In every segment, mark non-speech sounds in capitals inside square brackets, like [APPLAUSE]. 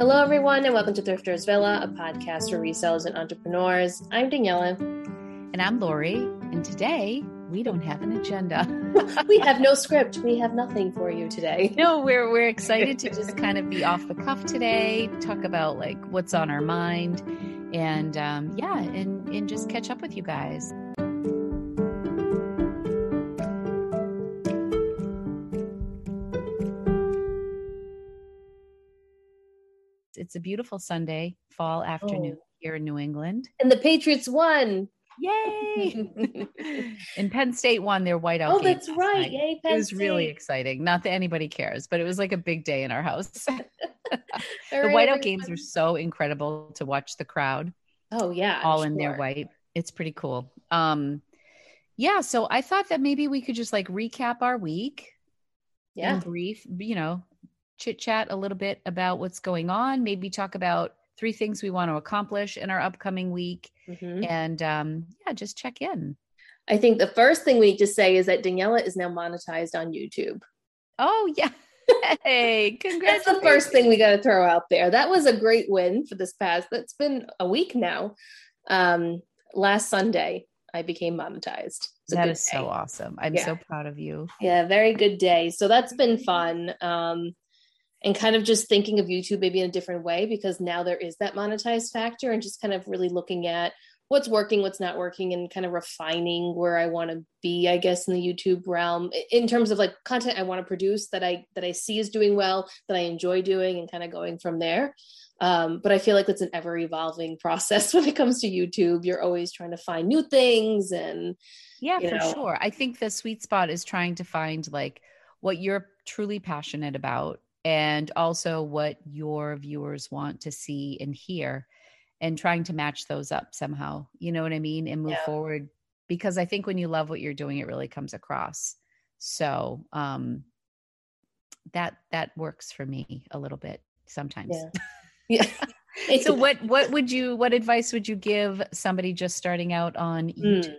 Hello, everyone, and welcome to Thrifters Villa, a podcast for resellers and entrepreneurs. I'm Daniela. And I'm Lori. And today we don't have an agenda. [LAUGHS] we have no script. We have nothing for you today. No, we're we're excited to just kind of be off the cuff today, talk about like what's on our mind, and um, yeah, and and just catch up with you guys. It's a beautiful Sunday, fall afternoon oh. here in New England. And the Patriots won. Yay! [LAUGHS] and Penn State won their whiteout. Oh, that's right. Night. Yay, Penn It was State. really exciting. Not that anybody cares, but it was like a big day in our house. [LAUGHS] [LAUGHS] the right, whiteout games are so incredible to watch the crowd. Oh yeah. All in their white. It's pretty cool. Um yeah, so I thought that maybe we could just like recap our week. Yeah. In brief, you know, chit chat a little bit about what's going on, maybe talk about three things we want to accomplish in our upcoming week Mhm. and um yeah just check in I think the first thing we need to say is that Daniela is now monetized on YouTube. oh yeah [LAUGHS] hey [LAUGHS] That's congrats the first thing we got to throw out there. That was a great win for this past. That's been a week now. Um, last Sunday, I became monetized. That is so awesome i'm Yeah. so proud of you Yeah, very good day. So that's been fun. Um, and kind of just thinking of YouTube maybe in a different way because now there is that monetized factor and just kind of really looking at what's working, what's not working, and kind of refining where I want to be, I guess, in the YouTube realm in terms of like content I want to produce that I that I see is doing well, that I enjoy doing, and kind of going from there. Um, but I feel like it's an ever evolving [LAUGHS] process when it comes to YouTube. You're always trying to find new things and yeah for know. sure i think the sweet spot is trying to find like what you're truly passionate about and also what your viewers want to see and hear and trying to match those up somehow you know what i mean and move Yeah. forward because i think when you love what you're doing it really comes across so um that that works for me a little bit sometimes yeah. yeah. [LAUGHS] So [LAUGHS] what what would you what advice would you give somebody just starting out on YouTube? Mm.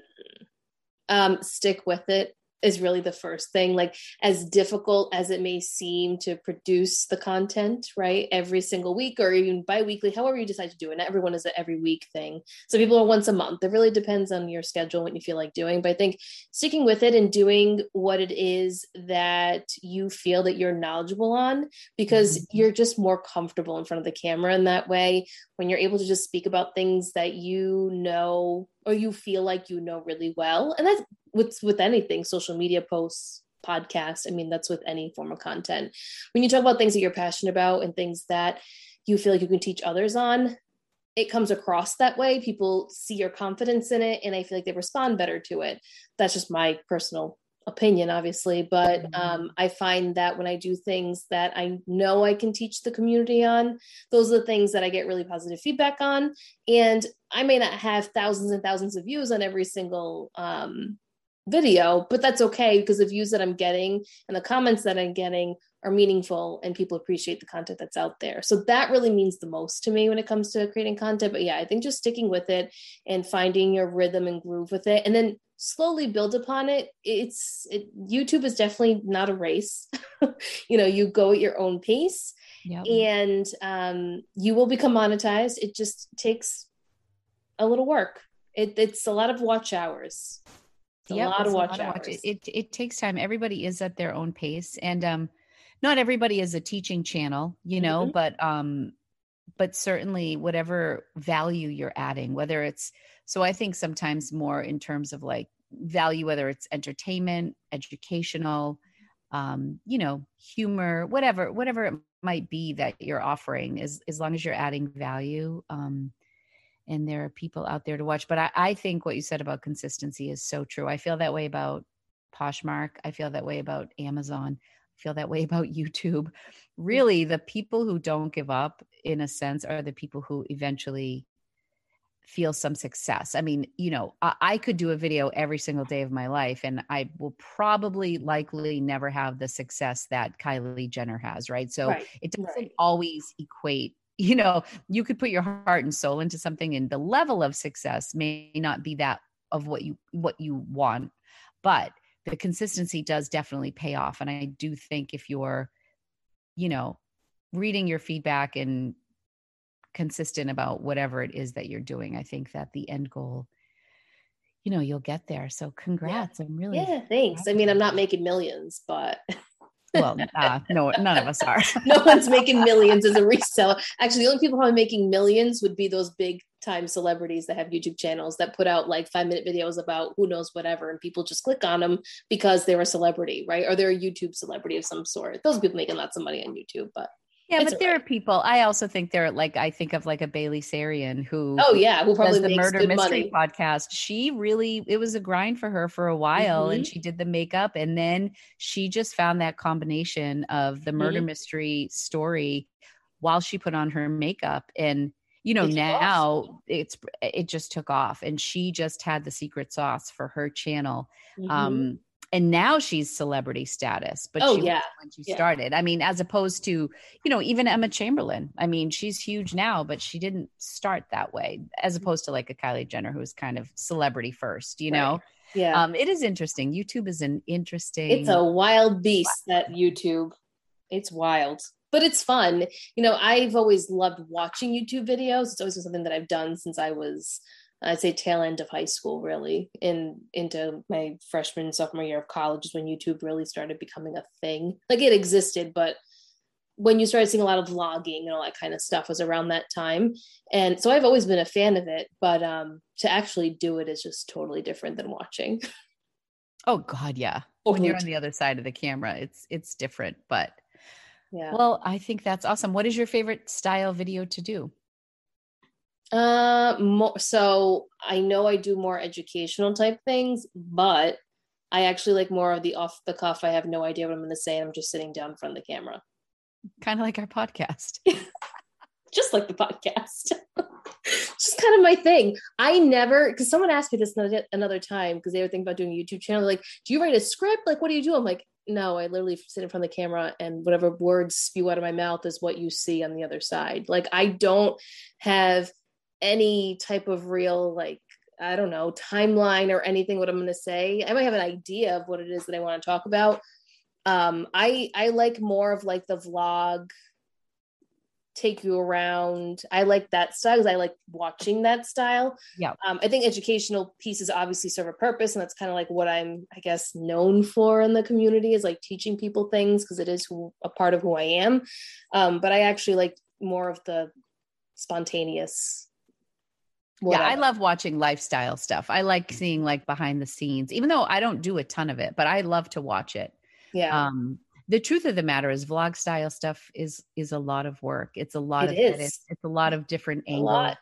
Um, stick with it is really the first thing. Like, as difficult as it may seem to produce the content, right? Every single week or even bi weekly, however you decide to do it. Not everyone is an every week thing. So, people are once a month. It really depends on your schedule, what you feel like doing. But I think sticking with it and doing what it is that you feel that you're knowledgeable on, because Mhm. you're just more comfortable in front of the camera in that way when you're able to just speak about things that you know or you feel like you know really well and that's with with anything social media posts podcasts i mean that's with any form of content. When you talk about things that you're passionate about and things that you feel like you can teach others on it comes across that way. People see your confidence in it and i feel like they respond better to it. That's just my personal opinion obviously but Mhm. um, i find that when i do things that i know i can teach the community on those are the things that i get really positive feedback on. And i may not have thousands and thousands of views on every single um, video but that's okay because the views that i'm getting and the comments that i'm getting are meaningful and people appreciate the content that's out there so that really means the most to me when it comes to creating content but yeah i think just sticking with it and finding your rhythm and groove with it and then slowly build upon it it's it, youtube is definitely not a race [LAUGHS] you know you go at your own pace Yep. and um, you will become monetized. It just takes a little work. It, it's a lot of watch hours. It's a lot of watch lot hours. It, it it takes time. Everybody is at their own pace, and um, not everybody is a teaching channel, you know. Mhm. But um, but certainly whatever value you're adding, whether it's so, I think sometimes more in terms of like value, whether it's entertainment, educational, um, you know, humor, whatever, whatever it might be that you're offering, as as long as you're adding value. Um, and there are people out there to watch. But I, I think what you said about consistency is so true. I feel that way about Poshmark. I feel that way about Amazon. I feel that way [LAUGHS] about YouTube. Mm. Really, the people who don't give up, in a sense, are the people who eventually feel some success. I mean, you know, I, I could do a video every single day of my life, and I will probably likely never have the success that Kylie Jenner has, right? So Right, it doesn't right. always equate you know you could put your heart and soul into something and the level of success may not be that of what you what you want but the consistency does definitely pay off and i do think if you're you know reading your feedback and consistent about whatever it is that you're doing, I think that the end goal, you know, you'll get there. So congrats. Yeah. I'm really Yeah, thanks. I mean, I'm not making millions, but [LAUGHS] well, uh, no, none of us are. [LAUGHS] no one's making millions as a reseller. Actually, the only people probably making millions would be those big time celebrities that have YouTube channels that put out like five minute videos about who knows whatever, and people just click on them because they're a celebrity, right? Or they're a YouTube celebrity of some sort. Those people making lots of money on YouTube, but yeah, it's but there alright. are people. I also think they're like I think of like a Bailey Sarian who oh yeah, who probably the murder mystery money. podcast. She really it was a grind for her for a while, and Mm-hmm. she did the makeup, and then she just found that combination of the murder Mhm. mystery story while she put on her makeup and you know It took off. now it's it just took off and she just had the secret sauce for her channel Mhm. um and now she's celebrity status but Oh, she yeah. when she Yeah. started i mean as opposed to you know even emma chamberlain i mean she's huge now but she didn't start that way as opposed to like a kylie jenner who's kind of celebrity first you Right. know yeah, um it is interesting youtube is an interesting it's a wild beast that YouTube. It's wild, but it's fun. You know, I've always loved watching YouTube videos. It's always been something that I've done since I was, I'd say, tail end of high school, really, in into my freshman sophomore year of college is when YouTube really started becoming a thing. Like it existed, but when you started seeing a lot of vlogging and all that kind of stuff was around that time. And so i've always been a fan of it but um to actually do it is just totally different than watching. [LAUGHS] Oh god yeah. When you're on the other side of the camera it's it's different but yeah. well i think that's awesome. What is your favorite style video to do Uh, more, so I know I do more educational type things, but I actually like more of the off the cuff. I have no idea what I'm going to say. And I'm just sitting down in front of the camera, kind of like our podcast [LAUGHS] just like the podcast. [LAUGHS] just kind of my thing. I never, because someone asked me this another, another time because they were thinking about doing a YouTube channel. Like, do you write a script? Like, what do you do? I'm like, no, I literally sit in front of the camera and whatever words spew out of my mouth is what you see on the other side. Like, I don't have any type of real like I don't know timeline or anything what I'm going to say. I might have an idea of what it is that I want to talk about. Um, I I like more of like the vlog, take you around. I like that style because I like watching that style. Yeah. Um, I think educational pieces obviously serve a purpose, and that's kind of like what I'm I guess known for in the community is like teaching people things because it is who, a part of who I am. Um, but I actually like more of the spontaneous Yeah, I love watching lifestyle stuff. I like seeing like behind the scenes, even though I don't do a ton of it, but I love to watch it. yeah Um, the truth of the matter is vlog style stuff is is a lot of work. It's a lot It of is. edits. It's a lot of different angles.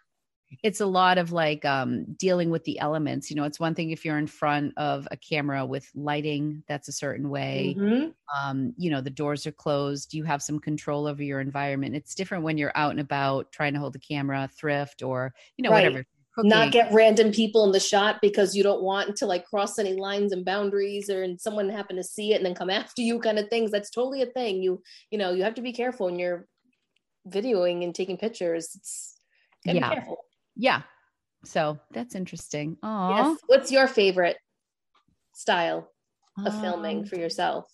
It's a lot of like um dealing with the elements. You know, it's one thing if you're in front of a camera with lighting that's a certain way. Mhm. um, you know, the doors are closed, you have some control over your environment. It's different when you're out and about trying to hold the camera, thrift, or you know, Right. whatever. not get random people in the shot because you don't want to like cross any lines and boundaries or and someone happen to see it and then come [LAUGHS] after you kind of things that's totally a thing you you know you have to be careful when you're videoing and taking pictures it's Yeah. be careful yeah. So that's interesting. Oh, yes what's your favorite style of filming for yourself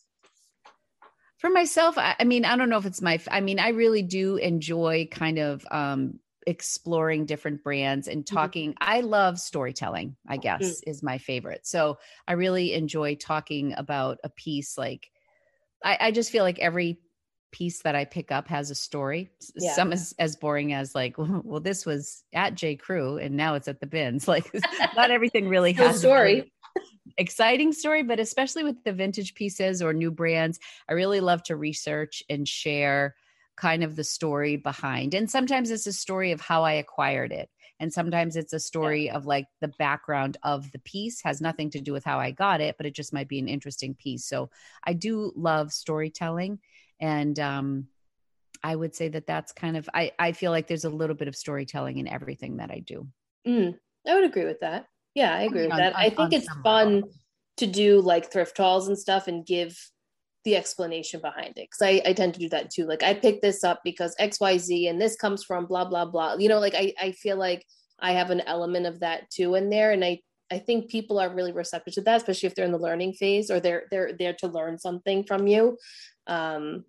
for myself I, I mean i don't know if it's my I mean i really do enjoy kind of um exploring different brands and Mm-hmm. talking i love storytelling i guess is my favorite so i really enjoy talking about a piece like i, I just feel like every piece that i pick up has a story Yeah. some is as boring as like [LAUGHS] well this was at j crew and now it's at the bins [LAUGHS] like [LAUGHS] not everything really has a story. exciting story, but especially with the vintage pieces or new brands, I really love to research and share kind of the story behind. And sometimes it's a story of how I acquired it. And sometimes it's a story of like the background of the piece has nothing to do with how I got it, but it just might be an interesting piece. So I do love storytelling. And um, I would say that that's kind of, I, I feel like there's a little bit of storytelling in everything that I do. Mm, i would agree with that. Yeah i agree mean, with on- that. On- i think it's fun level. to do like thrift hauls and stuff and give the explanation behind it because I, I tend to do that too. Like i picked this up because xyz and this comes from blah blah blah. You know like I, I feel like i have an element of that too in there and i i think people are really receptive to that especially if they're in the learning phase or they're they're there to learn something from you um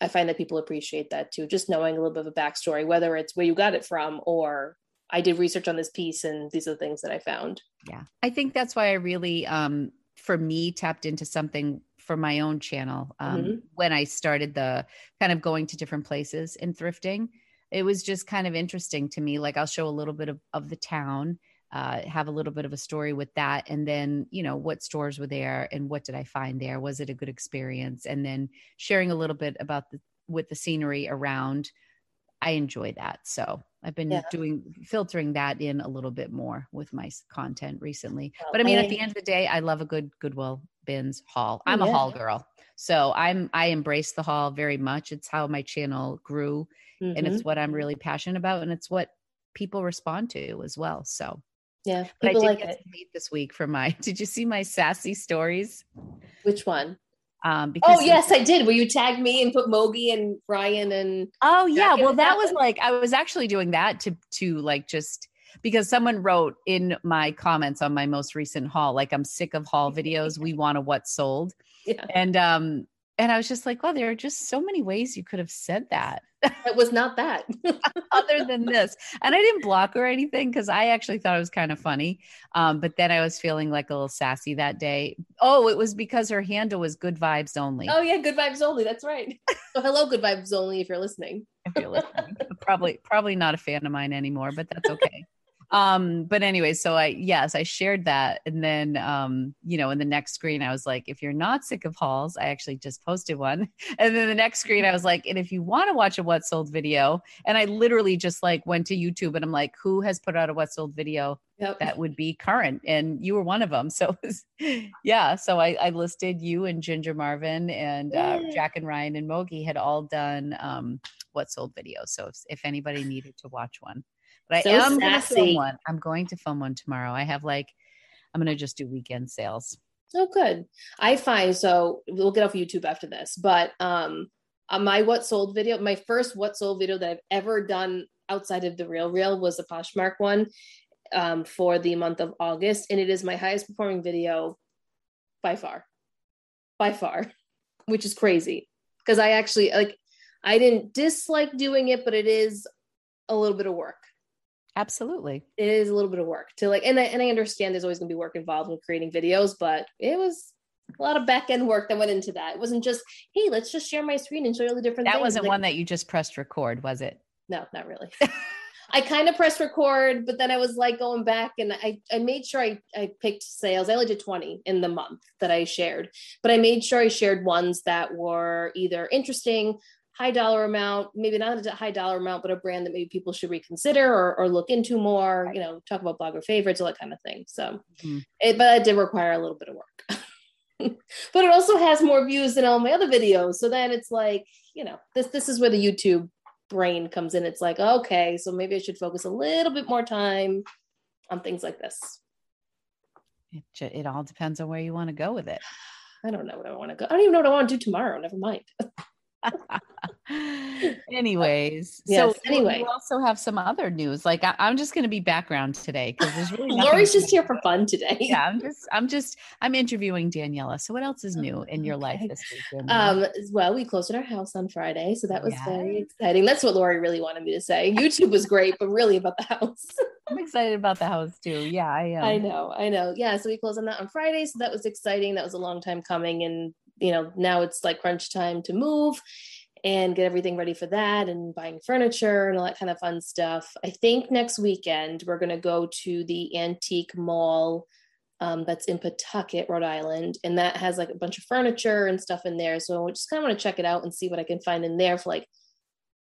I find that people appreciate that too, just knowing a little bit of a backstory, whether it's where you got it from or I did research on this piece and these are the things that I found. Yeah. I think that's why I really, um, for me, tapped into something for my own channel um, mm-hmm. when I started the kind of going to different places in thrifting. It was just kind of interesting to me. Like, I'll show a little bit of, of the town uh, have a little bit of a story with that. And then you know what stores were there and what did i find there? Was it a good experience? And then sharing a little bit about the with the scenery around i enjoy that. So i've been yeah. doing filtering that in a little bit more with my content recently. But i mean I, at the end of the day i love a good goodwill bins haul. I'm yeah. a haul girl. So i'm i embrace the haul very much. It's how my channel grew mm-hmm. and it's what i'm really passionate about and it's what people respond to as well. So yeah, but I did like get it. to meet this week for my. [LAUGHS] Did you see my sassy stories? Which one? Um, because oh yes, I did. Where you tagged me and put Mogi and Ryan and oh yeah, well that was like I was actually doing that to to like just because someone wrote in my comments on my most recent haul like I'm sick of haul [LAUGHS] videos. we want a what sold, yeah. and um and I was just like, well, there are just so many ways you could have said that. It was not that. [LAUGHS] Other than this. And I didn't block or anything because I actually thought it was kind of funny. Um, but then I was feeling like a little sassy that day. Oh, it was because her handle was good vibes only. Oh, yeah, good vibes only. That's right. So hello, good vibes only if you're listening. if you're listening. probably probably not a fan of mine anymore, but that's okay um but anyway so i yes i shared that. And then um you know in the next screen i was like if you're not sick of hauls i actually just posted one. [LAUGHS] And then the next screen i was like and if you want to watch a what sold video and i literally just like went to youtube and i'm like who has put out a what sold video yep. that would be current? And you were one of them. [LAUGHS] So was, yeah so I, I listed you and ginger marvin and uh, jack and ryan and mogi had all done um what sold videos so if, if anybody needed to watch one but so I am going to film one. I'm going to film one tomorrow. I have like, I'm going to just do weekend sales. Oh, good. I find so we'll get off YouTube after this, but um, my what sold video, my first what sold video that I've ever done outside of the real real was a Poshmark one um, for the month of August, and it is my highest performing video by far, by far, [LAUGHS] which is crazy because I actually like I didn't dislike doing it, but it is a little bit of work. Absolutely. It is a little bit of work to like, and I, and I understand there's always going to be work involved with creating videos, but it was a lot of back end work that went into that. It wasn't just, hey, let's just share my screen and show you all the different that things. wasn't like, one that you just pressed record, was it? No, not really. [LAUGHS] I kind of pressed record, but then I was like going back and I, I made sure I, I picked sales. I only did 20 in the month that I shared, but I made sure I shared ones that were either interesting high dollar amount, maybe not a high dollar amount, but a brand that maybe people should reconsider or, or look into more, you know, talk about blogger favorites, all that kind of thing. So, mm-hmm. it, but it did require a little bit of work. [LAUGHS] but it also has more views than all my other videos. So then it's like, you know, this this is where the YouTube brain comes in. It's like, okay, so maybe I should focus a little bit more time on things like this. It, it all depends on where you want to go with it. I don't know what I want to go. I don't even know what I want to do tomorrow. Never mind. [LAUGHS] [LAUGHS] Anyways, yes, so anyway, we also have some other news. Like I, am just going to be background today because there's really Lori's just here for fun today. [LAUGHS] Yeah, I'm [LAUGHS] just, I'm just, I'm interviewing Daniela. So what else is new in your life this week? Um, well, we closed our house on Friday, so that was yes. very exciting. That's what Lori really wanted me to say. YouTube was great, but really about the house. I'm excited about the house too. Yeah, I am. I know, I know. Yeah, so we closed on that on Friday, so that was exciting. That was a long time coming, and you know now it's like crunch time to move and get everything ready for that and buying furniture and all that kind of fun stuff. I think next weekend we're going to go to the antique mall um, that's in Pawtucket, Rhode Island, and that has like a bunch of furniture and stuff in there. So I just kind of want to check it out and see what I can find in there for like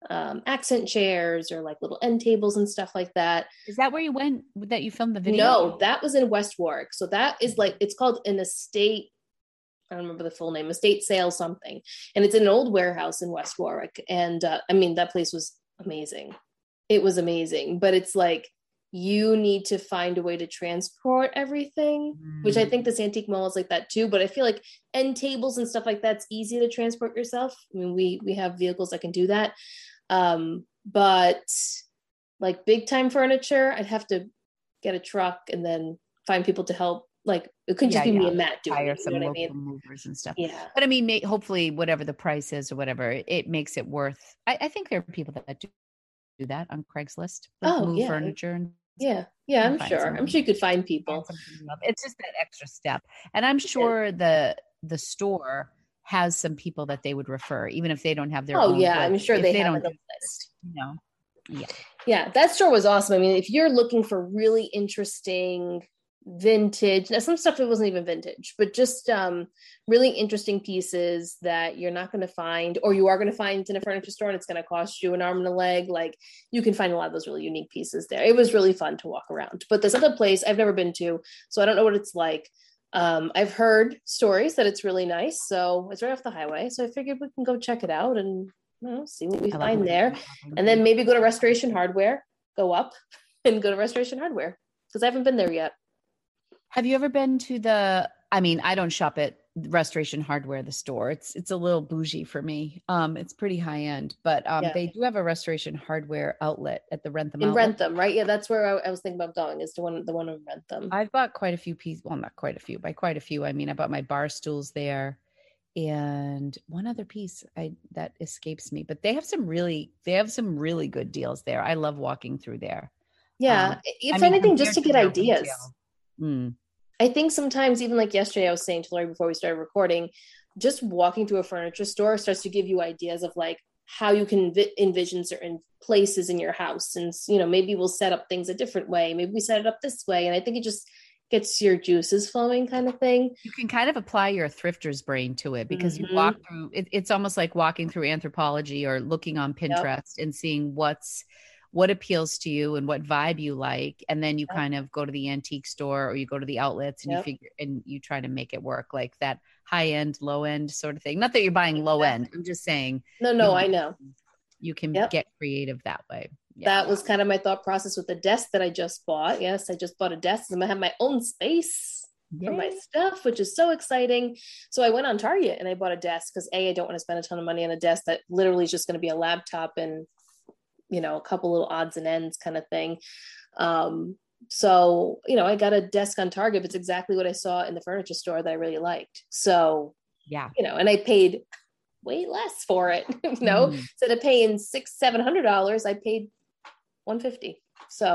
um, accent chairs or like little end tables and stuff like that. Is that where you went that you filmed the video? No, that was in West Warwick. So that is like it's called an estate I don't remember the full name, estate sale something. And it's an old warehouse in West Warwick. And uh, I mean, that place was amazing. It was amazing. But it's like you need to find a way to transport everything, mm. which I think this antique mall is like that too. But I feel like end tables and stuff like that's easy to transport yourself. I mean, we we have vehicles that can do that. Um, but like big time furniture, I'd have to get a truck and then find people to help like it could just Yeah, be me yeah. and Matt doing hire it. Some what I local mean? movers and stuff. Yeah. But I mean, may, hopefully, whatever the price is or whatever, it, it makes it worth. I, I think there are people that do, do that on Craigslist, like Oh, move yeah. furniture and Yeah. Yeah. I'm sure. I'm sure you could find people. something you love. It's just that extra step, and I'm sure the the store has some people that they would refer, even if they don't have their. Oh own yeah, I'm sure If they, they have don't list. You know, yeah, Yeah, that store was awesome. I mean, if you're looking for really interesting vintage, now some stuff it wasn't even vintage, but just um, really interesting pieces that you're not going to find, or you are going to find in a furniture store, and it's going to cost you an arm and a leg. Like you can find a lot of those really unique pieces there. It was really fun to walk around. But this other place I've never been to, so I don't know what it's like. Um, I've heard stories that it's really nice, so it's right off the highway. So I figured we can go check it out and you know, see what we I find there and then maybe go to restoration hardware go up [LAUGHS] and go to restoration hardware because i haven't been there yet Have you ever been to the? I mean, I don't shop at Restoration Hardware, the store. It's it's a little bougie for me. Um, it's pretty high end, but um, Yeah. they do have a Restoration Hardware outlet at the Wrentham in outlet. Wrentham, right? Yeah, that's where I, I was thinking about going. Is the one the one in Wrentham? I've bought quite a few pieces. Well, not quite a few. By quite a few, I mean I bought my bar stools there, and one other piece I that escapes me. But they have some really they have some really good deals there. I love walking through there. yeah, um, if I mean, anything, just to get ideas. Mm, I think sometimes, even like yesterday, I was saying to Lori before we started recording, just walking through a furniture store starts to give you ideas of like how you can envi- envision certain places in your house, and you know maybe we'll set up things a different way. Maybe we set it up this way, and I think it just gets your juices flowing, kind of thing. you can kind of apply your thrifter's brain to it because Mhm. you walk through. It, it's almost like walking through Anthropologie or looking on Pinterest and seeing what's what appeals to you and what vibe you like and then you kind of go to the antique store or you go to the outlets and Yep. you figure and you try to make it work like that high end low end sort of thing not that you're buying low end i'm just saying No, no, you I know. you can Yep. get creative that way yeah. that was kind of my thought process with the desk that I just bought. Yes, I just bought a desk. I'm gonna have my own space for my stuff, which is so exciting. So I went on Target and I bought a desk because a I don't want to spend a ton of money on a desk that literally is just going to be a laptop and you know a couple little odds and ends kind of thing. Um, so you know I got a desk on Target. But it's exactly what I saw in the furniture store that I really liked. So yeah you know, and I paid way less for it. [LAUGHS] you know, Mm. instead of paying six seven hundred dollars, I paid one fifty. So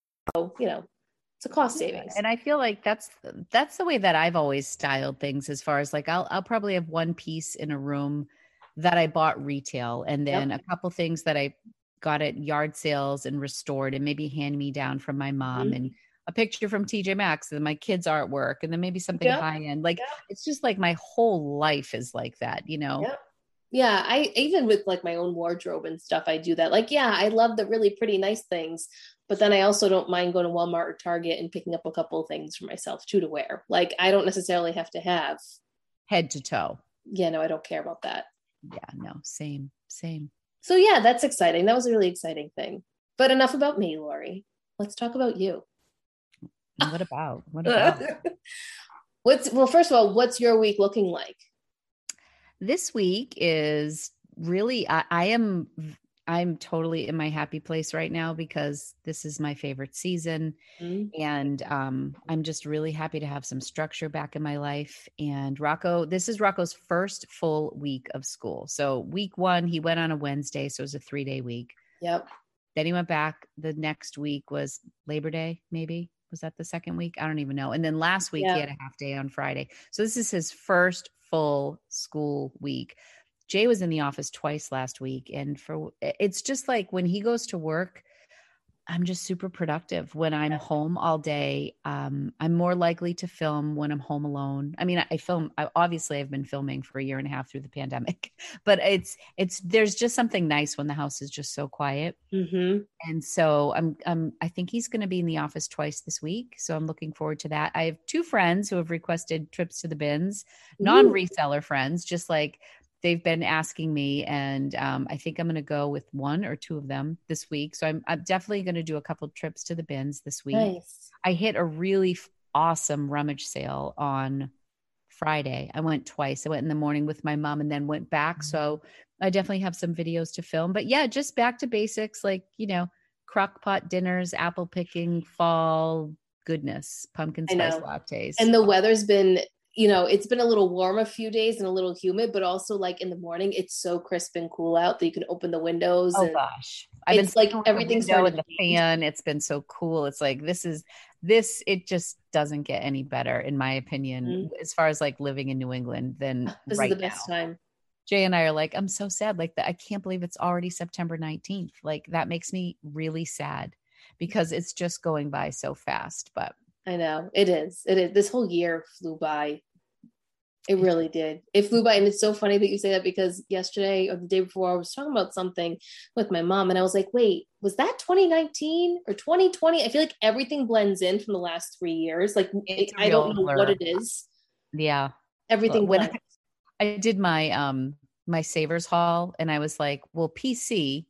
You know, it's a cost savings. and i feel like that's that's the way that i've always styled things as far as like i'll i'll probably have one piece in a room that i bought retail and then a couple things that i got at yard sales and restored and maybe hand me down from my mom Mhm. and a picture from tj maxx and my kids artwork and then maybe something Yep. high end like Yep. it's just like my whole life is like that you know Yep. Yeah, I even with like my own wardrobe and stuff, I do that. Like, yeah, I love the really pretty, nice things, but then I also don't mind going to Walmart or Target and picking up a couple of things for myself too to wear. Like, I don't necessarily have to have. head to toe Yeah, no, I don't care about that. yeah no same same So yeah, that's exciting. That was a really exciting thing. But enough about me, Lori. Let's talk about you. What about what [LAUGHS] about what's well, first of all, what's your week looking like? this week is really I, I am i'm totally in my happy place right now because this is my favorite season Mhm. and um, i'm just really happy to have some structure back in my life and rocco this is rocco's first full week of school. So week one he went on a wednesday so it was a three day week. Yep. then he went back the next week was labor day maybe? Was that the second week? I don't even know. And then last week Yeah. he had a half day on friday. So this is his first full school week jay was in the office twice last week and for it's just like when he goes to work I'm just super productive when I'm home all day. Um, I'm more likely to film when I'm home alone. I mean, I, I film. I, obviously, I've been filming for a year and a half through the pandemic, [LAUGHS] but it's it's there's just something nice when the house is just so quiet. Mm-hmm. And so I'm I'm I think he's going to be in the office twice this week. So I'm looking forward to that. I have two friends who have requested trips to the bins, non reseller friends, just like they've been asking me and um, i think i'm going to go with one or two of them this week. So i'm, I'm definitely going to do a couple trips to the bins this week. Nice. i hit a really f- awesome rummage sale on friday. I went twice. I went in the morning with my mom and then went back. So i definitely have some videos to film. But yeah just back to basics like you know crock pot dinners apple picking fall goodness pumpkin spice lattes. And the weather's been, you know, it's been a little warm a few days and a little humid, but also like in the morning, it's so crisp and cool out that you can open the windows. Oh and gosh. It's like with the everything's started and the fan. It's been so cool. It's like this is this it just doesn't get any better in my opinion as far as like living in New England than Mm-hmm. this right is the best now. time. Jay and I are like, I'm so sad. Like that I can't believe it's already September 19th. Like that makes me really sad because it's just going by so fast. But I know it is. It is. This whole year flew by. It really did. It flew by. And it's so funny that you say that because yesterday or the day before, I was talking about something with my mom and I was like, wait, was that 2019 or 2020? I feel like everything blends in from the last three years. Like, It's a I don't know blur. what it is. yeah. Everything when blends. I did my um my savers haul and I was like, well, PC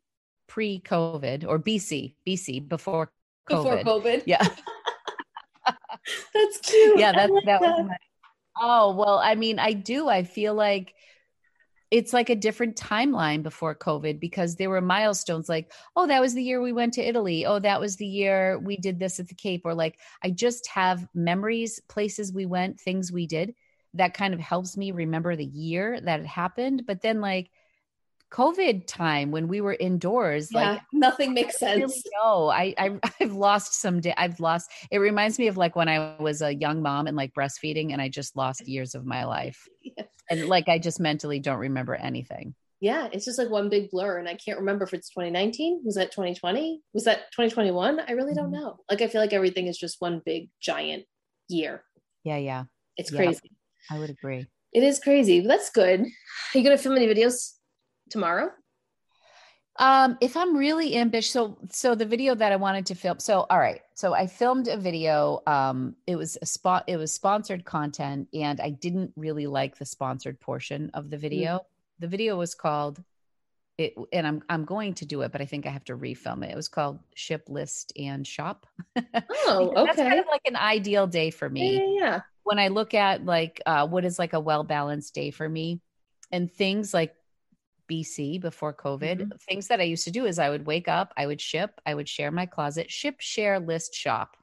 pre-COVID or BC, BC before COVID. before COVID. Yeah. [LAUGHS] [LAUGHS] That's cute. yeah, that's like that was my Oh, well, I mean, I do. I feel like it's like a different timeline before COVID because there were milestones like, oh, that was the year we went to Italy. Oh, that was the year we did this at the Cape. Or like, I just have memories, places we went, things we did that kind of helps me remember the year that it happened. But then, like, COVID time when we were indoors, yeah, like, nothing makes really sense. know. I, I [LAUGHS] I've lost some day. I've lost. It reminds me of like when I was a young mom and like breastfeeding, and I just lost years of my [LAUGHS] life, and like I just mentally don't remember anything. Yeah, it's just like one big blur. And I can't remember if it's 2019. Was that 2020? Was that 2021? I really don't Mhm. know. Like, I feel like everything is just one big giant year. Yeah, yeah, It's crazy. I would agree. It is crazy, but that's good. Are you going to film any videos tomorrow? Um, if I'm really ambitious, so so the video that I wanted to film. So all right, so I filmed a video. Um, it was a spot. It was sponsored content, and I didn't really like the sponsored portion of the video. The video was called it, and I'm I'm going to do it, but I think I have to refilm it. It was called Ship List and Shop. [LAUGHS] Oh, Because That's kind of like an ideal day for me Yeah, yeah, yeah. when I look at like uh, what is like a well balanced day for me and things like BC before COVID, Mm-hmm. things that I used to do is I would wake up, I would ship, I would share my closet, ship, share, list, shop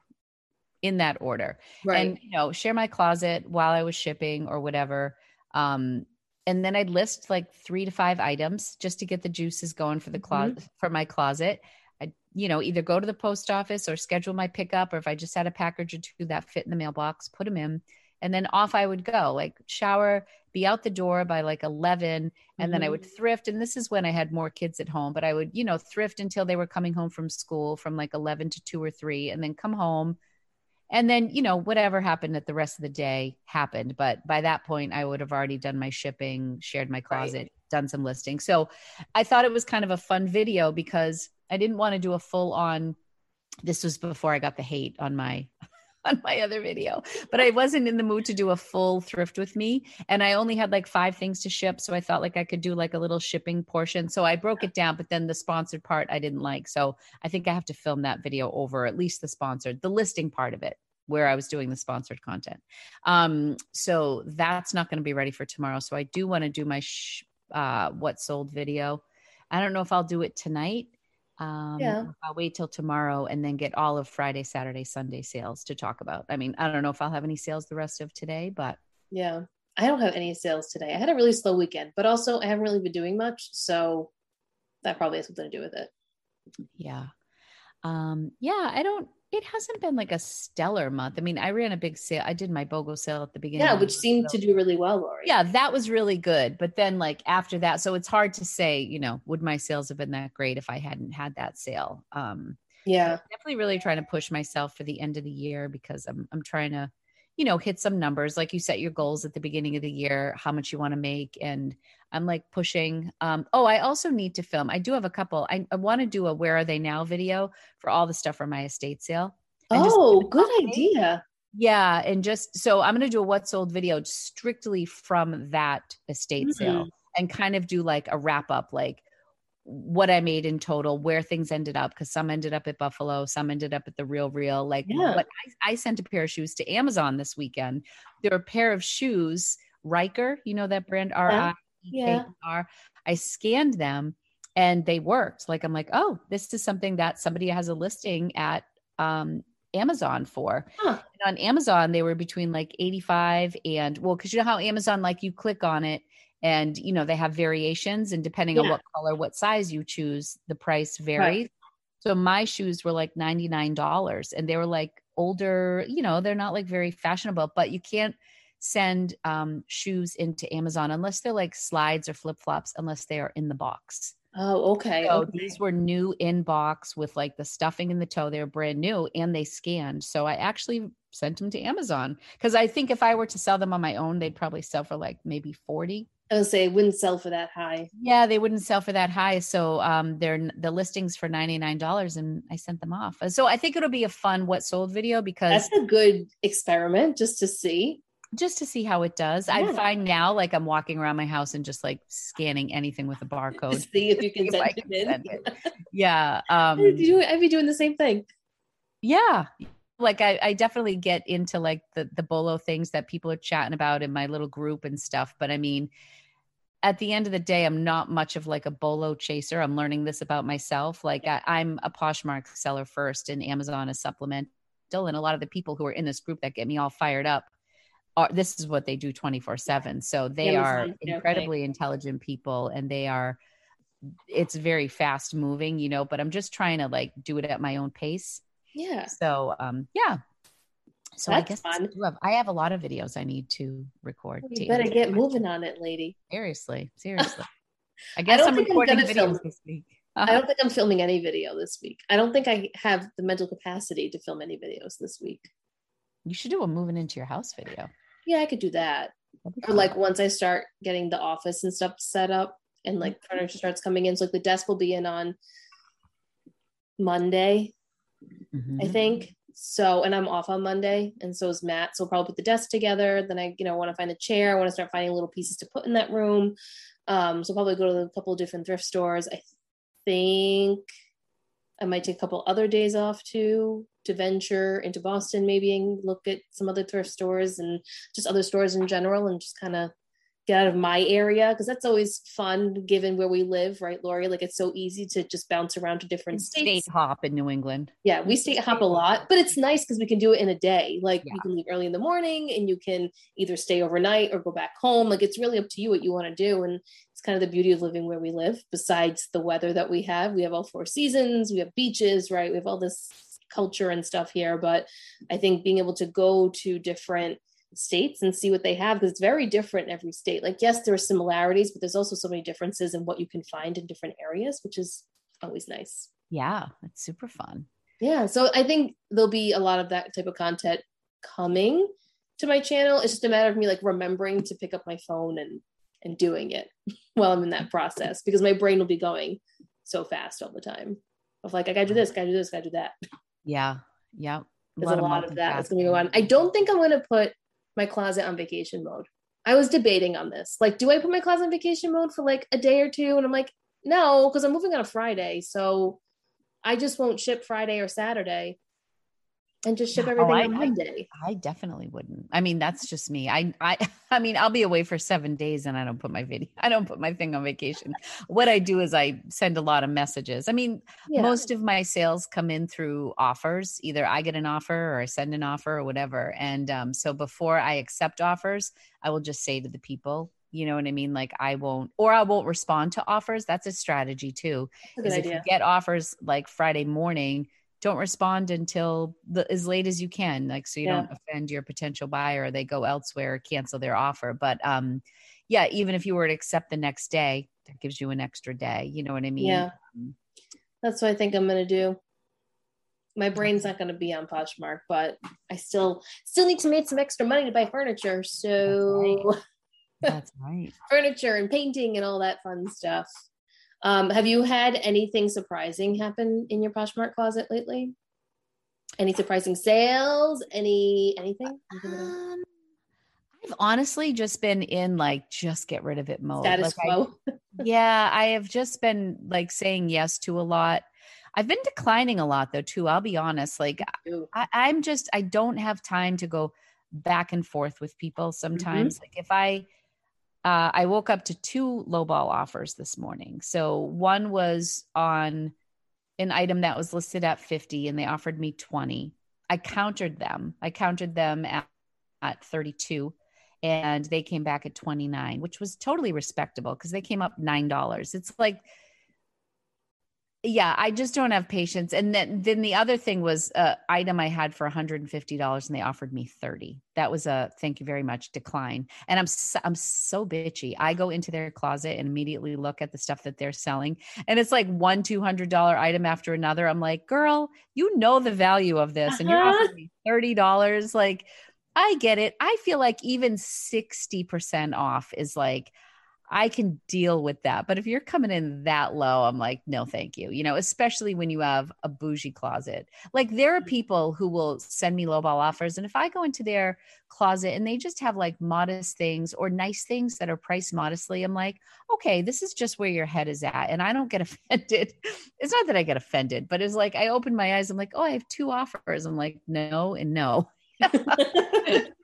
in that order. Right. And, you know, share my closet while I was shipping or whatever. Um, and then I'd list like three to five items just to get the juices going for the closet for my closet. I, you know, either go to the post office or schedule my pickup, or if I just had a package or two that fit in the mailbox, put them in, and then off I would go. Like shower, be out the door by like eleven, and then I would mm-hmm. thrift. And this is when I had more kids at home, but I would, you know, thrift until they were coming home from school from like eleven to two or three, and then come home. And then, you know, whatever happened at the rest of the day happened. But by that point, I would have already done my shipping, shared my closet, done some listing. So I thought it was kind of a fun video because I didn't want to do a full on this was before I got the hate on my [LAUGHS] on my other video but i wasn't in the mood to do a full thrift with me and i only had like five things to ship so i thought like i could do like a little shipping portion so i broke it down but then the sponsored part i didn't like so i think i have to film that video over at least the sponsored the listing part of it where i was doing the sponsored content. Um so that's not going to be ready for tomorrow so i do want to do my sh- uh what sold video. I don't know if i'll do it tonight um, Yeah. I'll wait till tomorrow and then get all of Friday, Saturday, Sunday sales to talk about. I mean, I don't know if I'll have any sales the rest of today, but Yeah. I don't have any sales today. I had a really slow weekend, but also I haven't really been doing much. So that probably has something to do with it. yeah. Um, yeah, I don't, it hasn't been like a stellar month. I mean, I ran a big sale. I did my BOGO sale at the beginning. Yeah, which seemed month, to do really well, Lori. yeah, that was really good. But then, like, after that, so it's hard to say, you know, would my sales have been that great if I hadn't had that sale? Um, Yeah. So definitely really trying to push myself for the end of the year because I'm I'm trying to, you know, hit some numbers. Like you set your goals at the beginning of the year, how much you want to make. And I'm like pushing. Um, oh, I also need to film. I do have a couple. I, I want to do a where are they now video for all the stuff for my estate sale. oh, good idea. Yeah. And just so I'm going to do a What Sold video strictly from that estate mm-hmm. sale and kind of do like a wrap up, like what I made in total, where things ended up, because some ended up at Buffalo, some ended up at the Real Real. Like yeah. what I, I, sent a pair of shoes to Amazon this weekend. There were a pair of shoes, Rieker, you know that brand R I yeah. Scanned them and they worked. Like I'm like, oh, this is something that somebody has a listing at um, Amazon for. Huh. on Amazon, they were between like 85 and well, because you know how Amazon, like you click on it and you know they have variations and depending yeah. on what color what size you choose the price varies right. so my shoes were like $99 and they were like older you know they're not like very fashionable but you can't send um, shoes into amazon unless they're like slides or flip-flops unless they are in the box oh okay so okay. these were new in box with like the stuffing in the toe they were brand new and they scanned so i actually sent them to amazon because i think if i were to sell them on my own they'd probably sell for like maybe 40 I would say it wouldn't sell for that high. Yeah, they wouldn't sell for that high. So um, they're the listings for ninety nine dollars, and I sent them off. So I think it'll be a fun what sold video because that's a good experiment just to see. Just to see how it does. Yeah. I find now, like I'm walking around my house and just like scanning anything with a barcode. [LAUGHS] see if you can, [LAUGHS] send, it can send it. Yeah, um, I'd, do, I'd be doing the same thing. Yeah, like I, I, definitely get into like the the bolo things that people are chatting about in my little group and stuff but i mean at the end of the day, I'm not much of like a bolo chaser. I'm learning this about myself. Like I, am a Poshmark seller first, and Amazon is supplemental. And a lot of the people who are in this group that get me all fired up are this is what they do 24 seven. So they are incredibly intelligent people, and they are. It's very fast moving, you know. But I'm just trying to like do it at my own pace. Yeah. So um, yeah, so That's I guess fun. I have, a lot of videos I need to record. You better get moving on it, lady. Seriously, [LAUGHS] seriously. I guess I am recording videos film. this week. Uh-huh. I don't [LAUGHS] think I'm filming any video this week. I don't think I have the mental capacity to film any videos this week. You should do a moving into your house video. Yeah, I could do that. Or like once I start getting the office and stuff set up and like mm-hmm. furniture starts coming in. So like the desk will be in on Monday, mm-hmm. I think. So, and I'm off on Monday, and so is Matt. So we'll probably put the desk together. Then I, you know, want to find a chair. I want to start finding little pieces to put in that room. Um, so probably go to a couple of different thrift stores. I think I might take a couple other days off too to venture into Boston, maybe and look at some other thrift stores and just other stores in general, and just kind of get out of my area because that's always fun given where we live, right, Lori? Like it's so easy to just bounce around to different states. State hop in New England. Yeah, we state hop a lot, but it's nice because we can do it in a day. Like yeah. you can leave early in the morning and you can either stay overnight or go back home. Like it's really up to you what you want to do. And it's kind of the beauty of living where we live, besides the weather that we have. We have all four seasons, we have beaches, right? We have all this culture and stuff here. But I think being able to go to different states and see what they have because it's very different in every state. Like, yes, there are similarities, but there's also so many differences in what you can find in different areas, which is always nice. Yeah, it's super fun. Yeah. So I think there'll be a lot of that type of content coming to my channel. It's just a matter of me like remembering to pick up my phone and and doing it [LAUGHS] while I'm in that process because my brain will be going so fast all the time of like I gotta do this, gotta do this, gotta do that. Yeah. Yeah. There's a lot, of, of that that's gonna go on. I don't think I'm gonna put my closet on vacation mode. I was debating on this. Like, do I put my closet on vacation mode for like a day or two? And I'm like, no, because I'm moving on a Friday. So I just won't ship Friday or Saturday and just ship everything oh, I, on Monday. I, I, definitely wouldn't. I mean, that's just me. I, I, [LAUGHS] I mean, I'll be away for seven days and I don't put my video, [LAUGHS] I don't put my thing on vacation. what I do is I send a lot of messages. I mean, yeah. most of my sales come in through offers. Either I get an offer or I send an offer or whatever. And um, so before I accept offers, I will just say to the people, you know what I mean? Like I won't, or I won't respond to offers. That's a strategy too. Is if you get offers like Friday morning, don't respond until the, as late as you can like so you yeah. don't offend your potential buyer they go elsewhere or cancel their offer but um yeah even if you were to accept the next day that gives you an extra day you know what i mean yeah that's what i think i'm gonna do my brain's not going to be on Poshmark, but I still still need to make some extra money to buy furniture. So That's right. [LAUGHS] furniture and painting and all that fun stuff. Um, have you had anything surprising happen in your Poshmark closet lately? Any surprising sales? Any anything? Anything at all? Um, I've honestly just been in like just get rid of it mode. Status Like, I- [LAUGHS] yeah, I have just been like saying yes to a lot. I've been declining a lot though too. I'll be honest. Like I, I'm just I don't have time to go back and forth with people sometimes. Like if I uh, I woke up to two lowball offers this morning. So one was on an item that was listed at 50 and they offered me 20. I countered them. I countered them at, at 32 and they came back at 29, which was totally respectable because they came up $9. It's like yeah, I just don't have patience. And then then the other thing was a item I had for $150 and they offered me 30. That was a thank you very much decline. And I'm so, I'm so bitchy. I go into their closet and immediately look at the stuff that they're selling and it's like one $200 item after another. I'm like, "Girl, you know the value of this and you're Uh-huh. offering me $30." Like I get it. I feel like even 60% off is like I can deal with that. But if you're coming in that low, I'm like, no, thank you. You know, especially when you have a bougie closet. Like there are mm-hmm. people who will send me lowball offers. And if I go into their closet and they just have like modest things or nice things that are priced modestly, I'm like, okay, this is just where your head is at. And I don't get [LAUGHS] offended. It's not that I get offended, but it's like I open my eyes. I'm like, oh, I have two offers. I'm like, no and no. [LAUGHS] [LAUGHS]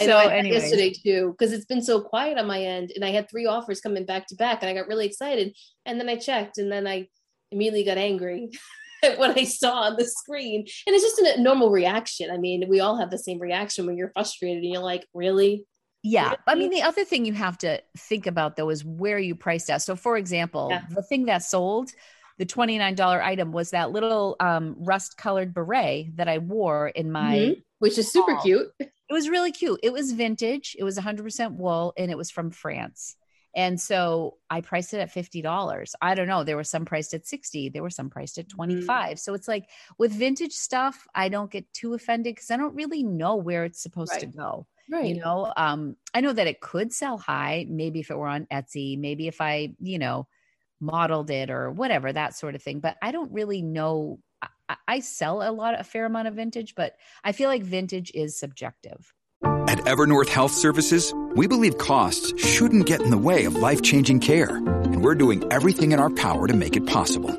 I know I had yesterday too, because it's been so quiet on my end, and I had three offers coming back to back, and I got really excited. And then I checked, and then I immediately got angry [LAUGHS] at what I saw on the screen. And it's just a normal reaction. I mean, we all have the same reaction when you're frustrated, and you're like, "Really? Yeah. I mean, the other thing you have to think about though is where you priced at. So, for example, Yeah. the thing that sold, the $29 item was that little um, rust colored beret that I wore in my, Mhm. Which is super cute. It was really cute. It was vintage, it was 100% wool, and it was from France. And so I priced it at $50. I don't know. There were some priced at 60, there were some priced at 25. So it's like with vintage stuff, I don't get too offended because I don't really know where it's supposed to go Right. you know um i know that it could sell high maybe if it were on etsy maybe if i you know modeled it or whatever that sort of thing but i don't really know I, sell a lot a fair amount of vintage but i feel like vintage is subjective At Evernorth Health Services, we believe costs shouldn't get in the way of life changing care, and we're doing everything in our power to make it possible.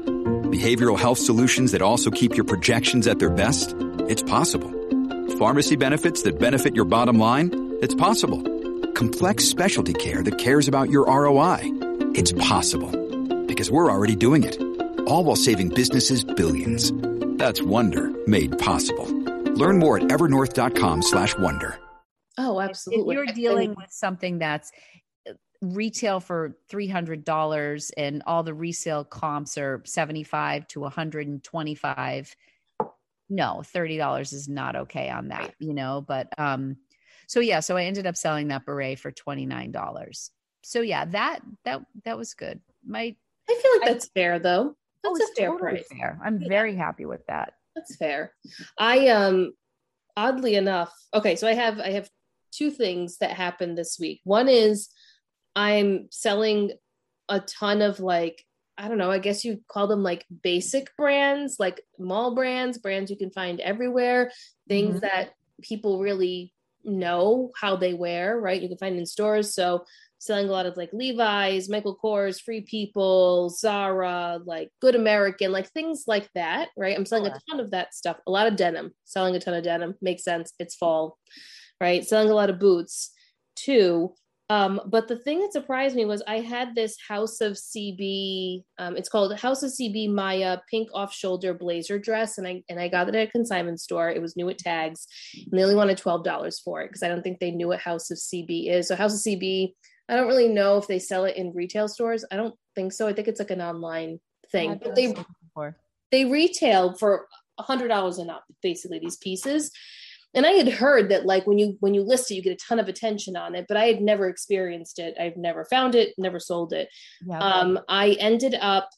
Behavioral health solutions that also keep your projections at their best? It's possible. Pharmacy benefits that benefit your bottom line? It's possible. Complex specialty care that cares about your ROI? It's possible. Because we're already doing it. All while saving businesses billions. That's Wonder made possible. Learn more at evernorth.com slash wonder. Oh, absolutely. if you're I- I dealing with something that's uh, retail for $300 and all the resale comps are 75 to 125 no $30 is not okay on that you know but um so yeah so i ended up selling that beret for $29 so yeah that that that was good my I feel like I- that's fair, though. Oh, That's it's a fair totally price. fair i'm Yeah. very happy with that That's fair. I um oddly enough, okay, so I have I have two things that happened this week. One is I'm selling a ton of like I don't know, I guess you call them like basic brands, like mall brands, brands you can find everywhere, things Mhm. that people really know how they wear, right? You can find in stores. So selling a lot of like Levi's, Michael Kors, Free People, Zara, like Good American, like things like that, right? I'm selling a ton of that stuff. A lot of denim, selling a ton of denim makes sense. It's fall, right? Selling a lot of boots too. Um, but the thing that surprised me was I had this House of CB. Um, it's called House of CB Maya pink off shoulder blazer dress, and I and I got it at a consignment store. It was new at Tags, and they only wanted twelve dollars for it because I don't think they knew what House of CB is. So House of CB, I don't really know if they sell it in retail stores. I don't think so. I think it's like an online thing, I've but they seen it before. they retail for a hundred dollars and up basically these pieces and i had heard that like when you when you list it you get a ton of attention on it but i had never experienced it i've never found it never sold it yeah um i ended up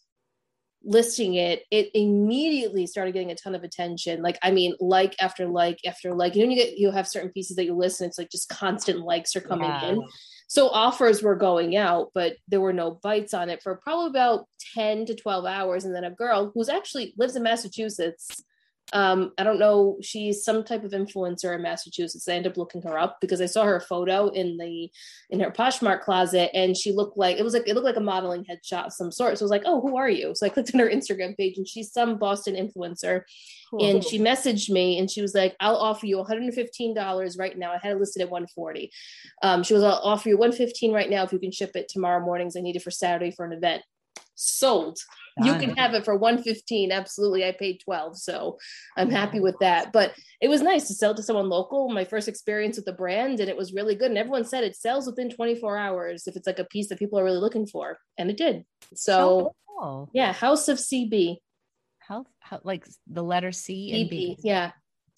listing it, it immediately started getting a ton of attention. Like, I mean, like after like after like, you know, you get you have certain pieces that you list, and it's like just constant likes are coming yeah. in. So offers were going out, but there were no bites on it for probably about 10 to 12 hours. And then a girl who's actually lives in Massachusetts um, I don't know, she's some type of influencer in Massachusetts. I end up looking her up because I saw her photo in the in her Poshmark closet, and she looked like it was like it looked like a modeling headshot of some sort. So I was like, oh, who are you? So I clicked on her Instagram page, and she's some Boston influencer. Cool. And she messaged me, and she was like, "I'll offer you 115 dollars right now. I had it listed at 140. Um, she was, "I'll offer you 115 right now if you can ship it tomorrow mornings. I need it for Saturday for an event." Sold. You can have it for 115 absolutely i paid 12 so i'm happy with that. But it was nice to sell to someone local my first experience with the brand and it was really good. And everyone said it sells within 24 hours if it's like a piece that people are really looking for and it did. So, cool. yeah house of cb health how, like the letter c and b. Yeah.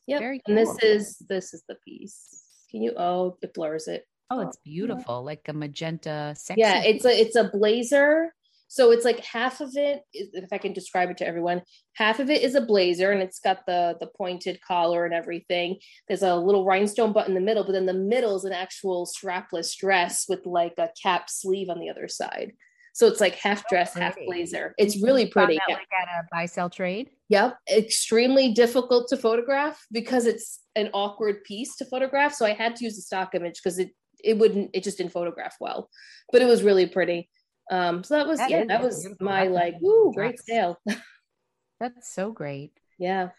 Yeah cool. and this is this is the piece. Can you oh it blurs it. Oh, it's beautiful, like a magenta. Sexy. Yeah, it's a it's a blazer so it's like half of it, if I can describe it to everyone, half of it is a blazer and it's got the the pointed collar and everything. There's a little rhinestone button in the middle, but then the middle is an actual strapless dress with like a cap sleeve on the other side. So it's like half dress, half blazer. It's really pretty. That, like at a buy sell trade. Yep. Extremely difficult to photograph because it's an awkward piece to photograph. So I had to use a stock image because it it wouldn't it just didn't photograph well. But it was really pretty. Um, so that was that yeah, that was my like, woo, great sale. [LAUGHS] That's so great. Yeah.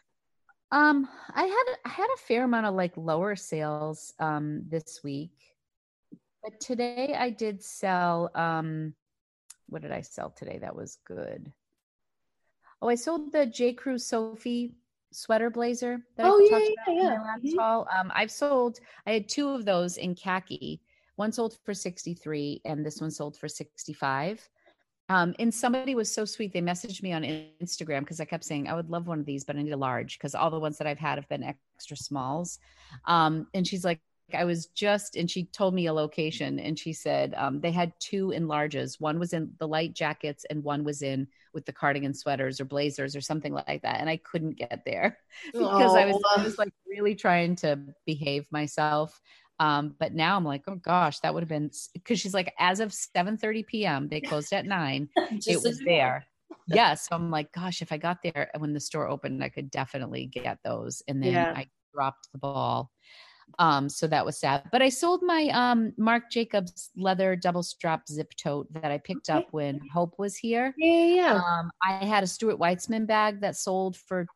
Um, I had I had a fair amount of like lower sales um this week, but today I did sell. Um, what did I sell today? That was good. Oh, I sold the J Crew Sophie sweater blazer. That oh I yeah, yeah, yeah. Mm-hmm. Um, I've sold. I had two of those in khaki one sold for 63 and this one sold for 65. Um, and somebody was so sweet. They messaged me on Instagram because I kept saying, I would love one of these, but I need a large because all the ones that I've had have been extra smalls. Um, and she's like, I was just, and she told me a location and she said um, they had two enlarges. One was in the light jackets and one was in with the cardigan sweaters or blazers or something like that. And I couldn't get there [LAUGHS] because I was, I was like really trying to behave myself. Um, but now I'm like, oh gosh, that would have been because she's like, as of 7 30 p.m., they closed at nine. [LAUGHS] it was there. Yes. Yeah, so I'm like, gosh, if I got there when the store opened, I could definitely get those. And then yeah. I dropped the ball. Um, so that was sad. But I sold my um Marc Jacobs leather double strap zip tote that I picked up when Hope was here. Yeah, yeah. Um, I had a Stuart Weitzman bag that sold for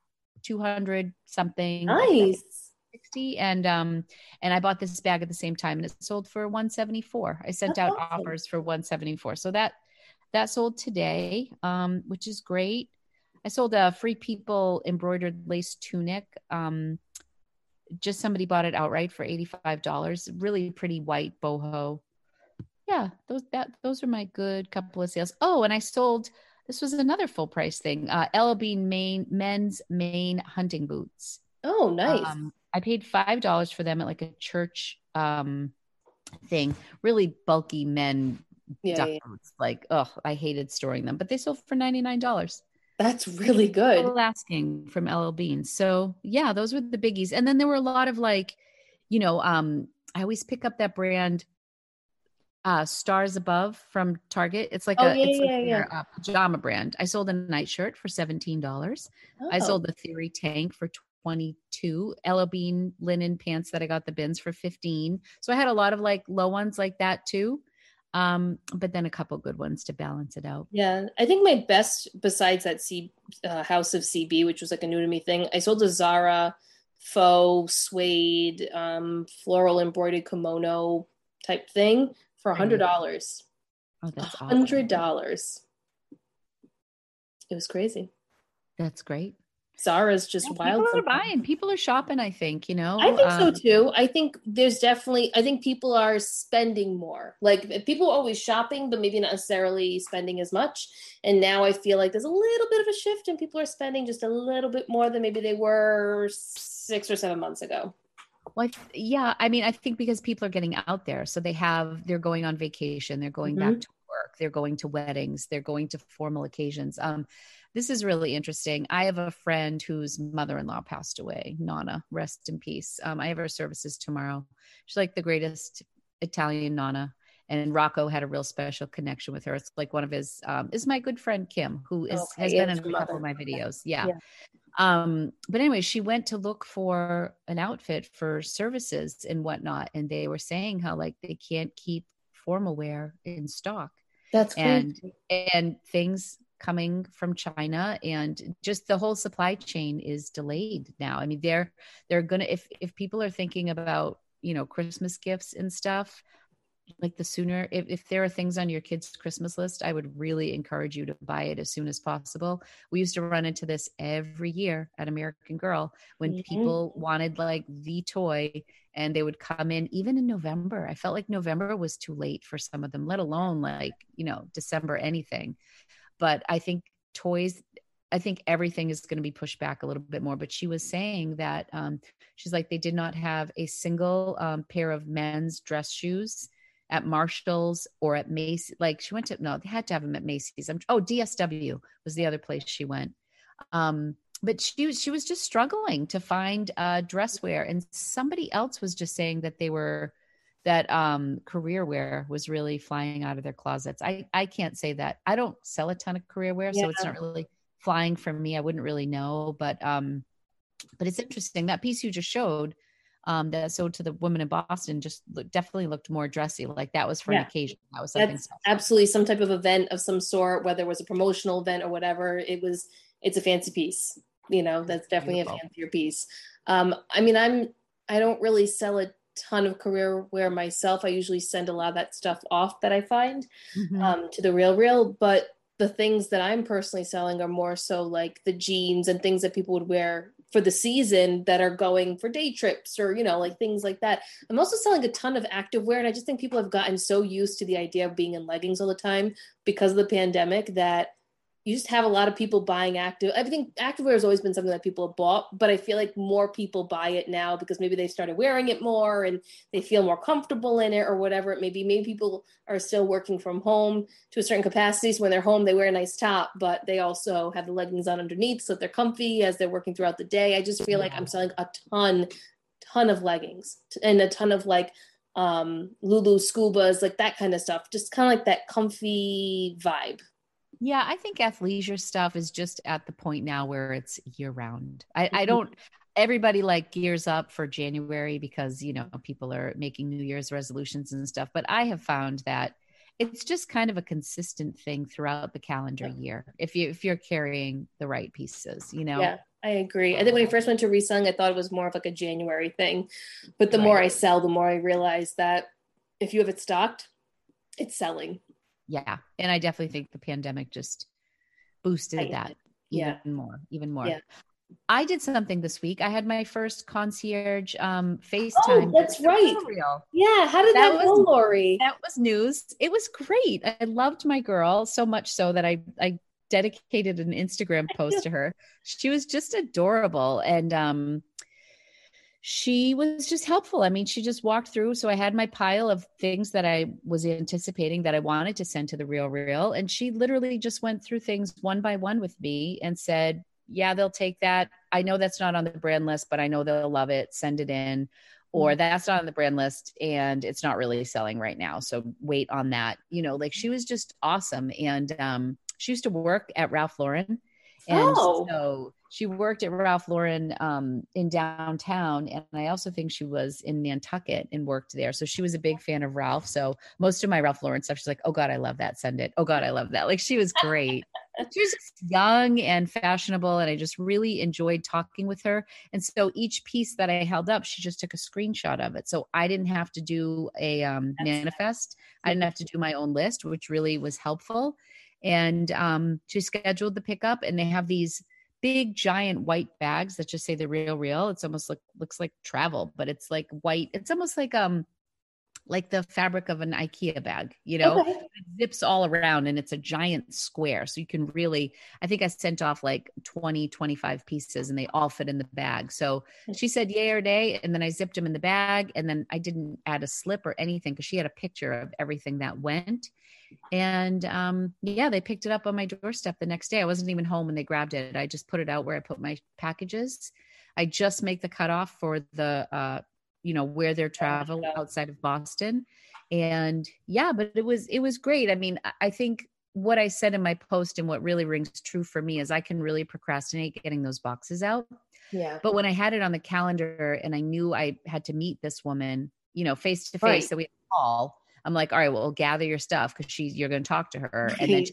200 something. Nice 60 and um and I bought this bag at the same time and it sold for 174. I sent That's out awesome. offers for 174. So that that sold today, um, which is great. I sold a free people embroidered lace tunic. Um, just somebody bought it outright for $85. Really pretty white boho. Yeah, those that those are my good couple of sales. Oh, and I sold this was another full price thing. Uh LL Bean Maine men's Maine hunting boots. Oh, nice. Um, I paid five dollars for them at like a church um thing. Really bulky men yeah, duck yeah. boots. Like, oh, I hated storing them, but they sold for ninety nine dollars. That's really good. Asking from LL Bean. So yeah, those were the biggies. And then there were a lot of like, you know, um, I always pick up that brand uh stars above from target it's like oh, a yeah, it's yeah, like yeah. a pajama brand i sold a night shirt for $17 oh. i sold the theory tank for 22 LL Bean linen pants that I got the bins for 15. So I had a lot of like low ones like that too. Um, but then a couple good ones to balance it out. Yeah. I think my best besides that C uh, House of CB, which was like a new to me thing, I sold a Zara faux suede um, floral embroidered kimono type thing for a hundred dollars. Oh, that's hundred dollars. Awesome. It was crazy. That's great. Zara's just yeah, wild. People are buying. People are shopping. I think you know. I think um, so too. I think there's definitely. I think people are spending more. Like people are always shopping, but maybe not necessarily spending as much. And now I feel like there's a little bit of a shift, and people are spending just a little bit more than maybe they were six or seven months ago. Well, yeah. I mean, I think because people are getting out there, so they have they're going on vacation, they're going mm-hmm. back to work, they're going to weddings, they're going to formal occasions. Um, this is really interesting. I have a friend whose mother-in-law passed away, Nana, rest in peace. Um, I have her services tomorrow. She's like the greatest Italian Nana and Rocco had a real special connection with her. It's like one of his um, is my good friend Kim, who is okay, has been in a couple of my videos. Yeah. yeah. Um, but anyway, she went to look for an outfit for services and whatnot, and they were saying how like they can't keep formal wear in stock. That's and and things coming from China and just the whole supply chain is delayed now. I mean, they're they're gonna if if people are thinking about you know Christmas gifts and stuff, like the sooner if, if there are things on your kids christmas list i would really encourage you to buy it as soon as possible we used to run into this every year at american girl when mm-hmm. people wanted like the toy and they would come in even in november i felt like november was too late for some of them let alone like you know december anything but i think toys I think everything is going to be pushed back a little bit more. But she was saying that um, she's like, they did not have a single um, pair of men's dress shoes at Marshall's or at Macy's. Like she went to no, they had to have them at Macy's. I'm, oh, DSW was the other place she went. Um, but she was she was just struggling to find uh, dress wear, and somebody else was just saying that they were that um, career wear was really flying out of their closets. I I can't say that. I don't sell a ton of career wear, yeah. so it's not really flying from me. I wouldn't really know, but um, but it's interesting that piece you just showed um, that sold to the women in Boston just look, definitely looked more dressy. Like that was for yeah. an occasion. That was something. That's absolutely some type of event of some sort, whether it was a promotional event or whatever. It was. It's a fancy piece. You know, that's definitely Beautiful. a fancier piece. Um, I mean, I'm. I don't really sell a ton of career wear myself. I usually send a lot of that stuff off that I find mm-hmm. um, to the Real Real, but the things that I'm personally selling are more so like the jeans and things that people would wear for the season that are going for day trips or you know like things like that i'm also selling a ton of activewear and i just think people have gotten so used to the idea of being in leggings all the time because of the pandemic that you just have a lot of people buying active. I think activewear has always been something that people have bought, but I feel like more people buy it now because maybe they started wearing it more and they feel more comfortable in it or whatever it may be. Maybe people are still working from home to a certain capacity. So when they're home, they wear a nice top, but they also have the leggings on underneath so that they're comfy as they're working throughout the day. I just feel like I'm selling a ton, ton of leggings and a ton of like um Lulu scubas, like that kind of stuff. Just kind of like that comfy vibe. Yeah, I think athleisure stuff is just at the point now where it's year round. I, I mm-hmm. don't everybody like gears up for January because you know people are making New Year's resolutions and stuff. But I have found that it's just kind of a consistent thing throughout the calendar year if you if you're carrying the right pieces, you know. Yeah. I agree. I think when I first went to reselling, I thought it was more of like a January thing. But the right. more I sell, the more I realize that if you have it stocked, it's selling yeah and i definitely think the pandemic just boosted that even more even more yeah. I did something this week. I had my first concierge um FaceTime. Oh, that's right. Yeah. How did that, that was, go, Lori? That was news. It was great. I loved my girl so much so that I I dedicated an Instagram [LAUGHS] post to her. She was just adorable. And um she was just helpful. I mean, she just walked through. So I had my pile of things that I was anticipating that I wanted to send to the Real Real. And she literally just went through things one by one with me and said, Yeah, they'll take that. I know that's not on the brand list, but I know they'll love it. Send it in. Or mm-hmm. that's not on the brand list and it's not really selling right now. So wait on that. You know, like she was just awesome. And um, she used to work at Ralph Lauren. And oh. so she worked at Ralph Lauren um, in downtown, and I also think she was in Nantucket and worked there. So she was a big fan of Ralph. So most of my Ralph Lauren stuff, she's like, "Oh God, I love that. Send it. Oh God, I love that." Like she was great. [LAUGHS] she was young and fashionable, and I just really enjoyed talking with her. And so each piece that I held up, she just took a screenshot of it. So I didn't have to do a um, manifest. I didn't have to do my own list, which really was helpful. And um, she scheduled the pickup, and they have these big giant white bags that just say the real real. It's almost like looks like travel but it's like white. It's almost like um like the fabric of an ikea bag you know? Okay. it zips all around and it's a giant square. So you can really i think i sent off like 20 25 pieces and they all fit in the bag. So mm. she said yay or nay and then i zipped them in the bag and then i didn't add a slip or anything because she had a picture of everything that went And um, yeah, they picked it up on my doorstep the next day. I wasn't even home when they grabbed it. I just put it out where I put my packages. I just make the cutoff for the, uh, you know, where they're traveling outside of Boston. And yeah, but it was, it was great. I mean, I think what I said in my post and what really rings true for me is I can really procrastinate getting those boxes out. Yeah. But when I had it on the calendar and I knew I had to meet this woman, you know, face to face, so we call, I'm like, all right, well, gather your stuff because she's you're going to talk to her, and then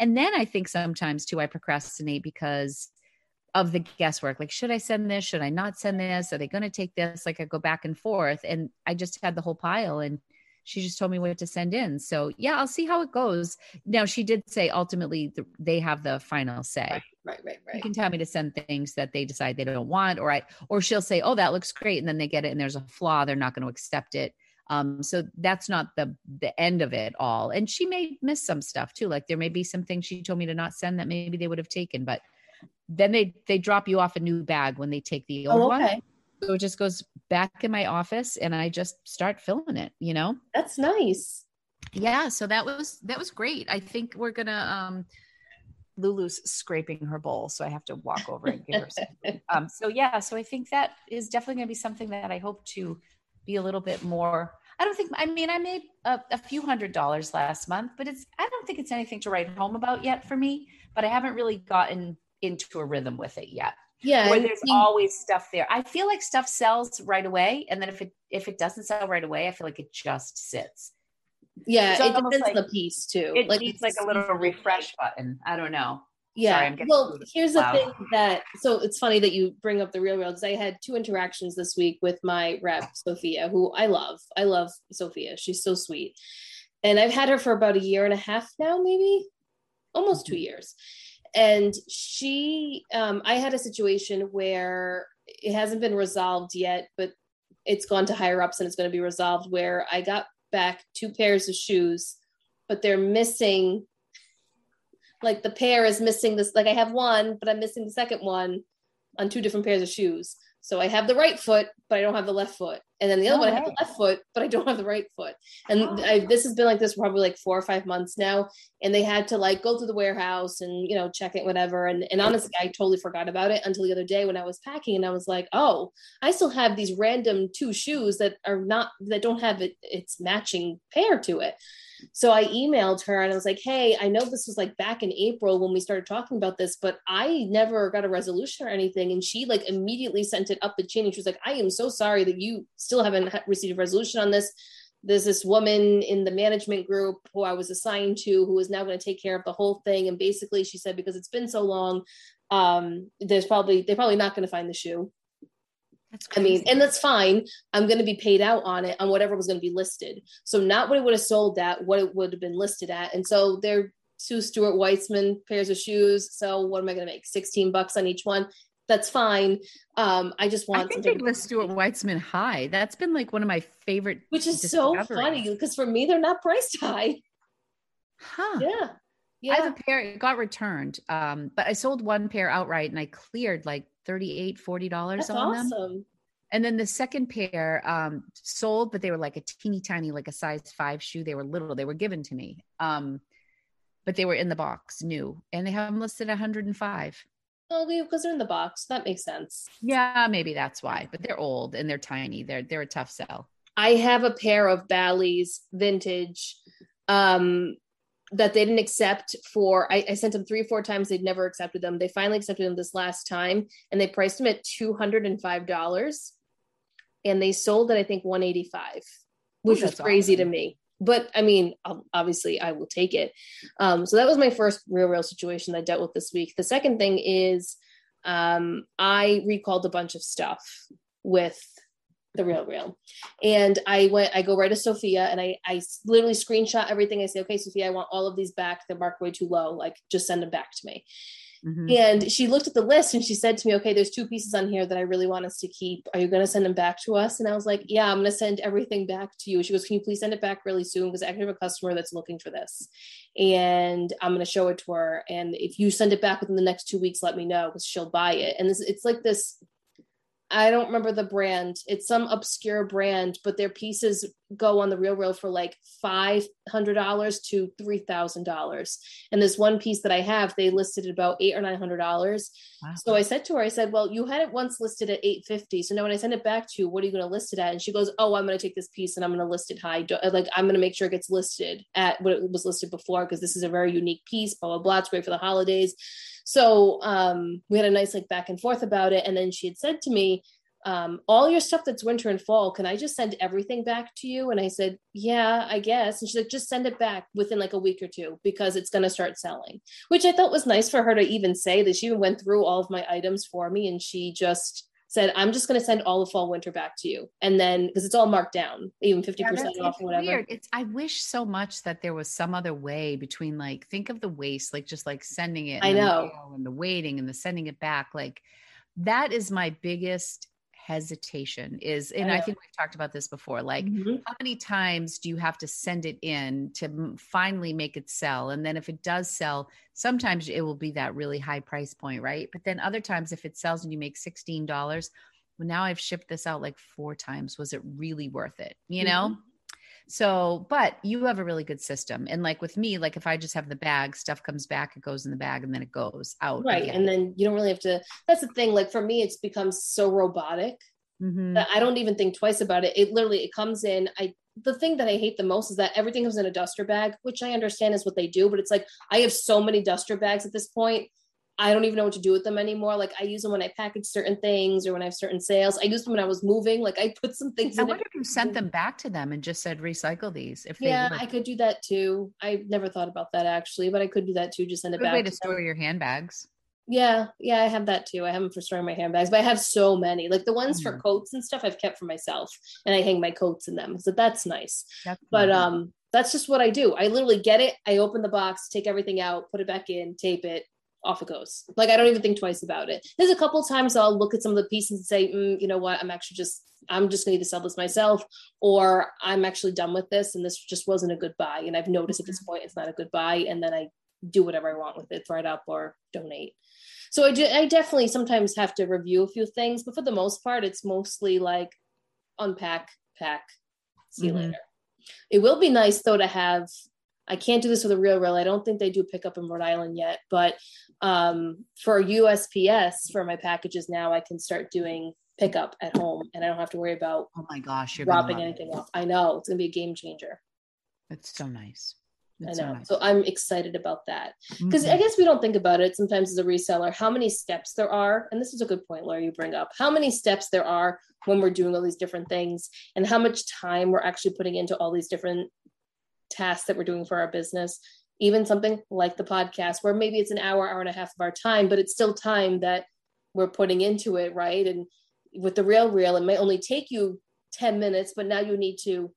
and then I think sometimes too I procrastinate because of the guesswork. Like, should I send this? Should I not send this? Are they going to take this? Like, I go back and forth, and I just had the whole pile and she just told me what to send in. So yeah, I'll see how it goes. Now she did say ultimately the, they have the final say. Right, right, right, right. You can tell me to send things that they decide they don't want, or I, or she'll say, "Oh, that looks great," and then they get it, and there's a flaw, they're not going to accept it. Um, so that's not the the end of it all. And she may miss some stuff too. Like there may be some things she told me to not send that maybe they would have taken, but then they they drop you off a new bag when they take the old oh, okay. one. So it just goes back in my office and I just start filling it, you know? That's nice. Yeah. So that was, that was great. I think we're going to, um, Lulu's scraping her bowl, so I have to walk over and give her some. [LAUGHS] um, so yeah, so I think that is definitely going to be something that I hope to be a little bit more. I don't think. I mean, I made a, a, few hundred dollars last month, but it's. I don't think it's anything to write home about yet for me. But I haven't really gotten into a rhythm with it yet yeah where there's always stuff there i feel like stuff sells right away and then if it if it doesn't sell right away i feel like it just sits yeah it depends like, the piece too it like needs like a little refresh button i don't know yeah Sorry, well here's the thing that so it's funny that you bring up the real world because i had two interactions this week with my rep sophia who i love i love sophia she's so sweet. And i've had her for about a year and a half now maybe? Almost mm-hmm. two years. And she um, i had a situation where it hasn't been resolved yet but it's gone to higher ups and it's going to be resolved where i got back two pairs of shoes but they're missing like the pair is missing this like i have one but i'm missing the second one on two different pairs of shoes so I have the right foot, but I don't have the left foot. And then the other oh, one, I have the left foot, but I don't have the right foot. And. I, this has been like this probably like four or five months now. And they had to like go to the warehouse and, you know, check it, whatever. And, and honestly, I totally forgot about it until the other day when I was packing and I was like, oh, I still have these random two shoes that are not, that don't have it, its matching pair to it. So I emailed her and I was like, hey, I know this was like back in April when we started talking about this, but I never got a resolution or anything. And she like immediately sent it up the chain and she was like, I am so sorry that you still haven't received a resolution on this. There's this woman in the management group who I was assigned to who is now going to take care of the whole thing. And basically, she said, because it's been so long, um, there's probably, they're probably not going to find the shoe. I mean, and that's fine. I'm going to be paid out on it on whatever was going to be listed. So not what it would have sold at, what it would have been listed at. And so they're two Stuart Weitzman pairs of shoes. So what am I going to make? 16 bucks on each one. That's fine. Um, I just want. I think they list Stuart Weitzman high. That's been like one of my favorite. Which is so funny because for me they're not priced high. Huh. Yeah. Yeah. I have a pair, it got returned. Um, but I sold one pair outright and I cleared like 38 40 dollars on awesome. them and then the second pair um, sold but they were like a teeny tiny like a size five shoe they were little they were given to me um, but they were in the box new and they have them listed 105 Oh, because they're in the box. That makes sense. Yeah, maybe that's why. But they're old and they're tiny. They're they're a tough sell. I have a pair of Bally's vintage um that they didn't accept for I, I, sent them three or four times they'd never accepted them. They finally accepted them this last time and they priced them at $205 and they sold at i think 185 which was crazy awesome. to me. But i mean obviously i will take it. Um, so that was my first real real situation that i dealt with this week. The second thing is um, i recalled a bunch of stuff with the real real. And i went i go right to sophia and i i literally screenshot everything. I say okay sophia i want all of these back. They're marked way too low. Like just send them back to me. Mm-hmm. and she looked at the list and she said to me okay there's two pieces on here that i really want us to keep. Are you going to send them back to us? And i was like yeah i'm going to send everything back to you. She goes can you please send it back really soon? Because i have a customer that's looking for this. And i'm going to show it to her. And if you send it back within the next two weeks let me know because she'll buy it. And this it's like this I don't remember the brand. It's some obscure brand, but their pieces go on the real real for like five hundred dollars to three thousand dollars. And this one piece that I have, they listed at about eight or nine hundred dollars. Wow. So I said to her, I said, "Well, you had it once listed at eight fifty. So now when I send it back to you, what are you going to list it at?" And she goes, "Oh, I'm going to take this piece and I'm going to list it high. Like I'm going to make sure it gets listed at what it was listed before because this is a very unique piece. Blah blah blah. It's great for the holidays." So um, we had a nice like back and forth about it. And then she had said to me, um, all your stuff that's winter and fall, can I just send everything back to you? And I said, yeah, I guess. And she's like, just send it back within like a week or two because it's going to start selling, which I thought was nice for her to even say that she even went through all of my items for me. And she just said, I'm just going to send all the fall winter back to you. And then, because it's all marked down, even 50% yeah, off or whatever. Weird. It's, I wish so much that there was some other way between like, think of the waste, like just like sending it. I know. And the waiting and the sending it back. Like that is my biggest hesitation is and I, I, think we've talked about this before like mm-hmm. how many times do you have to send it in to finally make it sell? And then if it does sell sometimes it will be that really high price point right? But then other times if it sells and you make $16 well now I've shipped this out like four times. Was it really worth it? You know? Mm-hmm. So, but you have a really good system. And like with me, like if I just have the bag, stuff comes back, it goes in the bag and then it goes out. Right. Again. And then you don't really have to, that's the thing. Like for me, it's become so robotic mm-hmm. that I don't even think twice about it. It literally, it comes in, I, the thing that I hate the most is that everything comes in a duster bag, which I understand is what they do, but it's like I have so many duster bags at this point I don't even know what to do with them anymore. Like I use them when I package certain things or when I have certain sales. I used them when I was moving. Like I put some things. I wonder if you sent them back to them and just said recycle these. If yeah, I could do that too. I never thought about that actually, but I could do that too. Just send it Good back. Way to, to store them. your handbags. Yeah, yeah, I have that too. I have them for storing my handbags, but I have so many. Like the ones mm-hmm. for coats and stuff, I've kept for myself, and I hang my coats in them. So that's nice. That's but nice. um, that's just what I do. I literally get it. I open the box, take everything out, put it back in, tape it, off it goes. Like I don't even think twice about it. There's a couple times I'll look at some of the pieces and say, mm, you know what, I'm actually just I'm just going to sell this myself or I'm actually done with this and this just wasn't a good buy. And I've noticed at this mm-hmm. point it's not a good buy, and then I do whatever I want with it, throw it up or donate. So I do. I definitely sometimes have to review a few things, but for the most part, it's mostly like unpack, pack, see you mm-hmm. later. It will be nice though to have I can't do this with a real real. I don't think they do pickup in Rhode Island yet, but um, for USPS for my packages now, I can start doing pickup at home, and I don't have to worry about oh my gosh, you're dropping anything off. I know it's gonna be a game changer. It's so nice. It's I know. So, nice. so, I'm excited about that because mm-hmm. I guess we don't think about it sometimes as a reseller how many steps there are, and this is a good point, Laura. You bring up how many steps there are when we're doing all these different things, and how much time we're actually putting into all these different tasks that we're doing for our business even something like the podcast where maybe it's an hour hour and a half of our time but it's still time that we're putting into it right and with the real real it might only take you 10 minutes but now you need to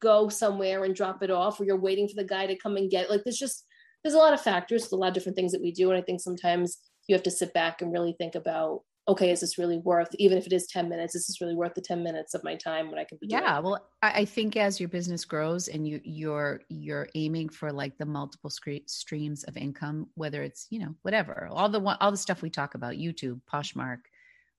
go somewhere and drop it off or you're waiting for the guy to come and get it. like there's just there's a lot of factors a lot of different things that we do and i think sometimes you have to sit back and really think about okay, is this really worth, even if it is 10 minutes, is this really worth the 10 minutes of my time when I can be Yeah. Well, I, think as your business grows and you, you're, you're aiming for like the multiple streams of income, whether it's, you know, whatever, all the, all the stuff we talk about, YouTube, Poshmark,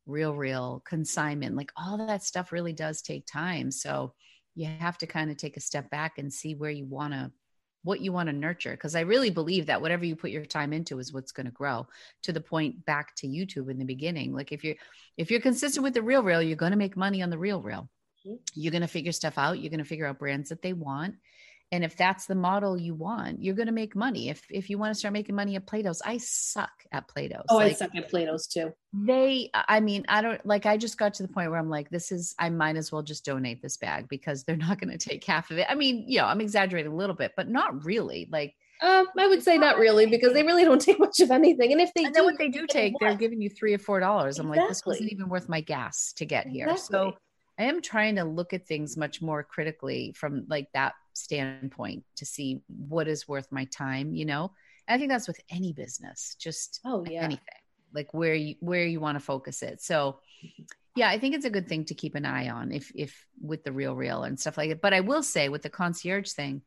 Real Real, consignment, like all that stuff really does take time. So you have to kind of take a step back and see where you want to what you want to nurture because i really believe that whatever you put your time into is what's going to grow to the point back to youtube in the beginning like if you're if you're consistent with the real real you're going to make money on the real real mm-hmm. you're going to figure stuff out you're going to figure out brands that they want and if that's the model you want you're going to make money if if you want to start making money at plato's i suck at plato's oh like, i suck at plato's too they i mean i don't like i just got to the point where i'm like this is i might as well just donate this bag because they're not going [LAUGHS] to take half of it i mean you know i'm exaggerating a little bit but not really like um, I would say not really because they really don't [LAUGHS] take much of anything. And if they and do, what they do take, they're giving you three or four dollars. I'm like, this wasn't even worth my gas to get here. Exactly. So I am trying to look at things much more critically from like that standpoint to see what is worth my time, you know? And I think that's with any business, just oh yeah. anything. Like where you where you want to focus it. So yeah, I think it's a good thing to keep an eye on if if with the real real and stuff like that. But I will say with the concierge thing,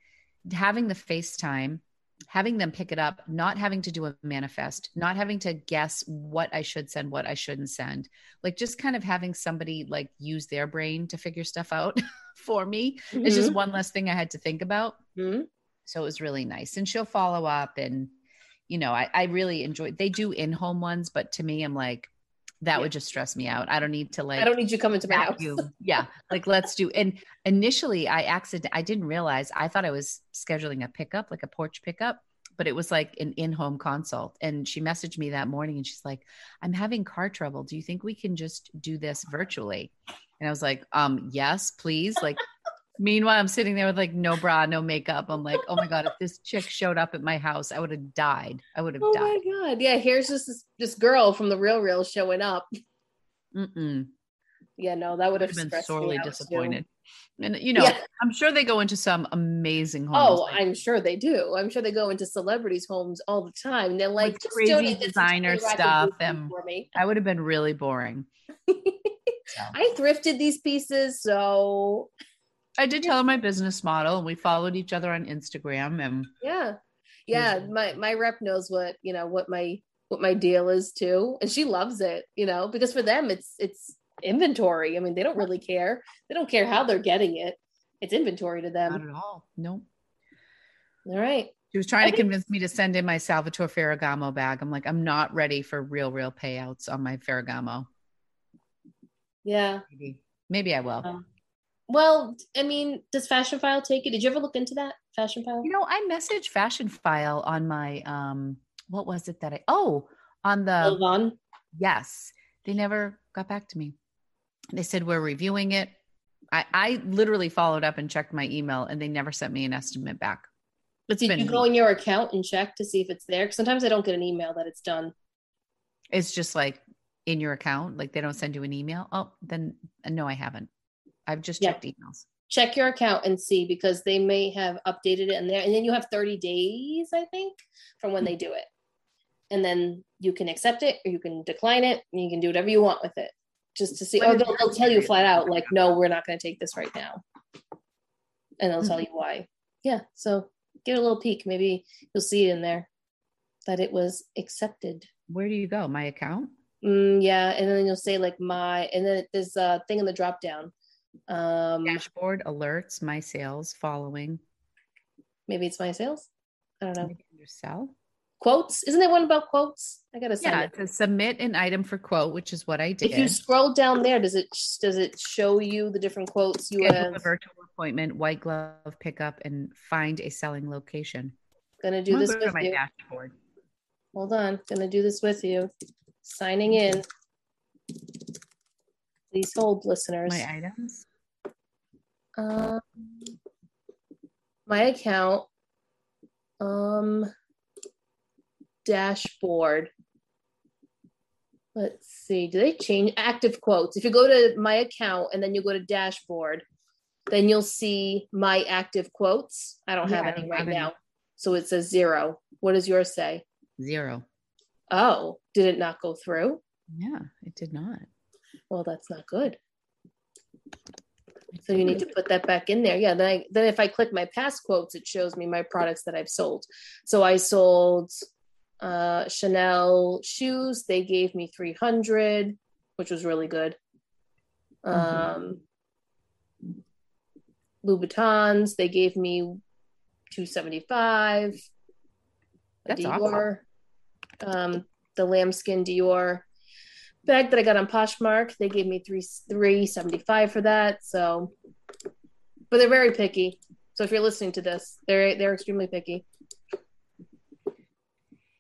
having the FaceTime having them pick it up, not having to do a manifest, not having to guess what I should send, what I shouldn't send. Like just kind of having somebody like use their brain to figure stuff out [LAUGHS] for me. Mm-hmm. It's just one less thing I had to think about. Mm-hmm. So it was really nice. And she'll follow up and you know, I, I really enjoyed they do in-home ones, but to me, I'm like, that yeah. would just stress me out. I don't need to like I don't need you coming to my house. [LAUGHS] yeah. Like let's do and initially I accident I didn't realize I thought I was scheduling a pickup, like a porch pickup, but it was like an in-home consult. And she messaged me that morning and she's like, I'm having car trouble. Do you think we can just do this virtually? And I was like, um, yes, please. Like Meanwhile, I'm sitting there with like no bra, no makeup. I'm like, oh my god, if this chick showed up at my house, I would have died. I would have oh died. Oh my god, yeah. Here's just this, this girl from the Real Real showing up. Mm-mm. Yeah, no, that would have been sorely disappointed. Too. And you know, yeah. I'm sure they go into some amazing homes. Oh, like I'm sure they do. I'm sure they go into celebrities' homes all the time. They're like crazy designer stuff. And I would have been really boring. [LAUGHS] so. I thrifted these pieces, so I did tell her my business model and we followed each other on Instagram and yeah. Yeah. My my rep knows what, you know, what my what my deal is too. And she loves it, you know, because for them it's it's inventory. I mean, they don't really care. They don't care how they're getting it. It's inventory to them. Not at all. Nope. All right. She was trying I to think- convince me to send in my Salvatore Ferragamo bag. I'm like, I'm not ready for real, real payouts on my Ferragamo. Yeah. Maybe, Maybe I will. Um, well, I mean, does Fashionphile take it? Did you ever look into that Fashionphile? You know, I messaged Fashionphile on my um what was it that I oh on the? Yes. They never got back to me. They said we're reviewing it. I, I literally followed up and checked my email and they never sent me an estimate back. It's Did you go in your account and check to see if it's there? Because sometimes I don't get an email that it's done. It's just like in your account, like they don't send you an email. Oh, then no, I haven't. I've just yeah. checked emails. Check your account and see because they may have updated it in there. And then you have 30 days, I think, from when they do it. And then you can accept it or you can decline it and you can do whatever you want with it just to see. Or they'll, they'll tell you flat out, like, no, we're not going to take this right now. And they'll mm-hmm. tell you why. Yeah. So get a little peek. Maybe you'll see in there that it was accepted. Where do you go? My account? Mm, yeah. And then you'll say, like, my, and then there's a thing in the drop down um, Dashboard alerts, my sales following. Maybe it's my sales. I don't know. Maybe under sell. Quotes. Isn't there one about quotes? I gotta yeah, it. to submit an item for quote, which is what I did. If you scroll down there, does it does it show you the different quotes you Schedule have? A virtual appointment, white glove pickup, and find a selling location. Gonna do this with my you. dashboard. Hold on, gonna do this with you. Signing in. Please hold, listeners. My items. Um, my account. Um, dashboard. Let's see. Do they change active quotes? If you go to my account and then you go to dashboard, then you'll see my active quotes. I don't yeah, have any right now. So it says zero. What does yours say? Zero. Oh, did it not go through? Yeah, it did not well, that's not good. So you need to put that back in there. Yeah. Then I, then if I click my past quotes, it shows me my products that I've sold. So I sold uh, Chanel shoes. They gave me 300, which was really good. Mm-hmm. Um, Louboutins, they gave me 275. That's Dior, awesome. um, the lambskin Dior bag that I got on Poshmark. They gave me three three seventy five for that. So, but they're very picky. So if you're listening to this, they're they're extremely picky.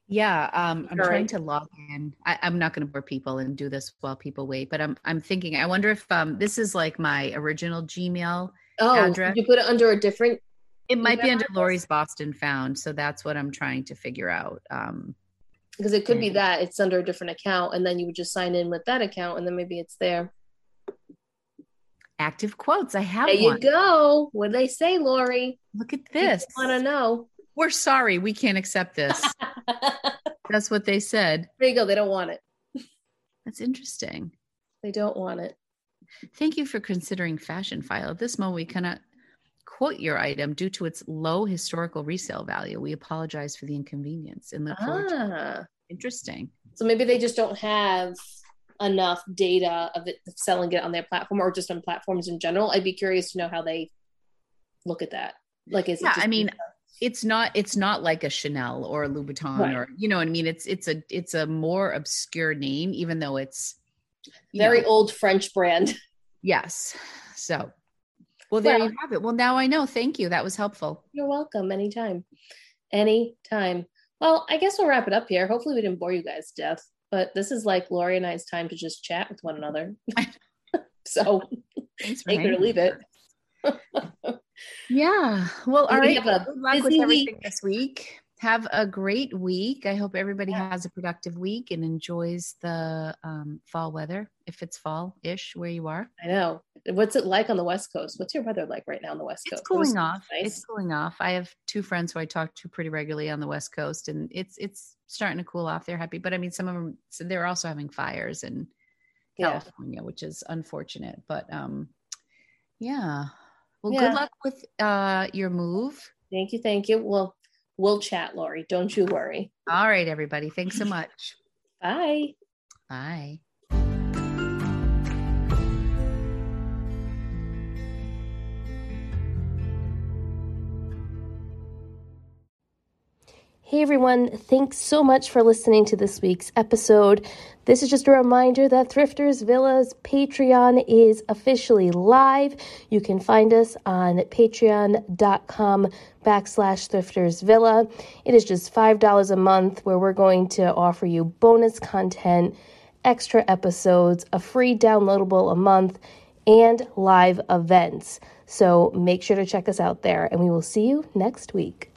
Yeah, um, I'm All trying right. to log in. I, am not going to bore people and do this while people wait, but I'm I'm thinking. I wonder if um, this is like my original Gmail oh, address. you put it under a different? It might be under Lori's Boston Found, so that's what I'm trying to figure out. Um, because it could be mm-hmm. that it's under a different account and then you would just sign in with that account and then maybe it's there. Active quotes i have there one. you go. What they say lori? Look at this. want to know. We're sorry we can't accept this. [LAUGHS] That's what they said. There you go they don't want it. That's interesting. They don't want it. Thank you for considering Fashionphile. at this moment we cannot quote your item due to its low historical resale value. We apologize for the inconvenience and look forward to Ah, interesting. so maybe they just don't have enough data of it selling it on their platform or just on platforms in general. I'd be curious to know how they look at that. Like, is it Yeah, just I mean, it's not it's not like a Chanel or a Louboutin Right. or you know what I mean. It's it's a it's a more obscure name, even though it's very know, old French brand? yes. So, well, there you have it. Well, now I know. Thank you. That was helpful. You're welcome. Anytime. Anytime. Well, I guess we'll wrap it up here. Hopefully, we didn't bore you guys to death, but this is like Lori and I's time to just chat with one another. [LAUGHS] so Thanks for take it or leave it. Yeah. Well, all We right. have a Good luck with busy everything week. this week. Have a great week. I hope everybody has a productive week and enjoys the um, fall weather, if it's fall ish where you are. I know. What's it like on the West Coast? What's your weather like right now on the West It's Coast? It cooling off. Nice. It's cooling off. I have two friends who I talk to pretty regularly on the West Coast, and it's it's starting to cool off. They're happy, but I mean, some of them so they're also having fires in Yeah. California, which is unfortunate. But um, yeah. Well, Yeah. good luck with uh your move. Thank you. Thank you. Well, we'll chat, Lori. Don't you worry. All right, everybody. Thanks so much. Bye. Bye. Hey everyone, thanks so much for listening to this week's episode. This is just a reminder that Thrifters Villa's Patreon is officially live. You can find us on patreon.com backslash Thrifters Villa. It is just $5 a month where we're going to offer you bonus content, extra episodes, a free downloadable a month, and live events. So make sure to check us out there, and we will see you next week.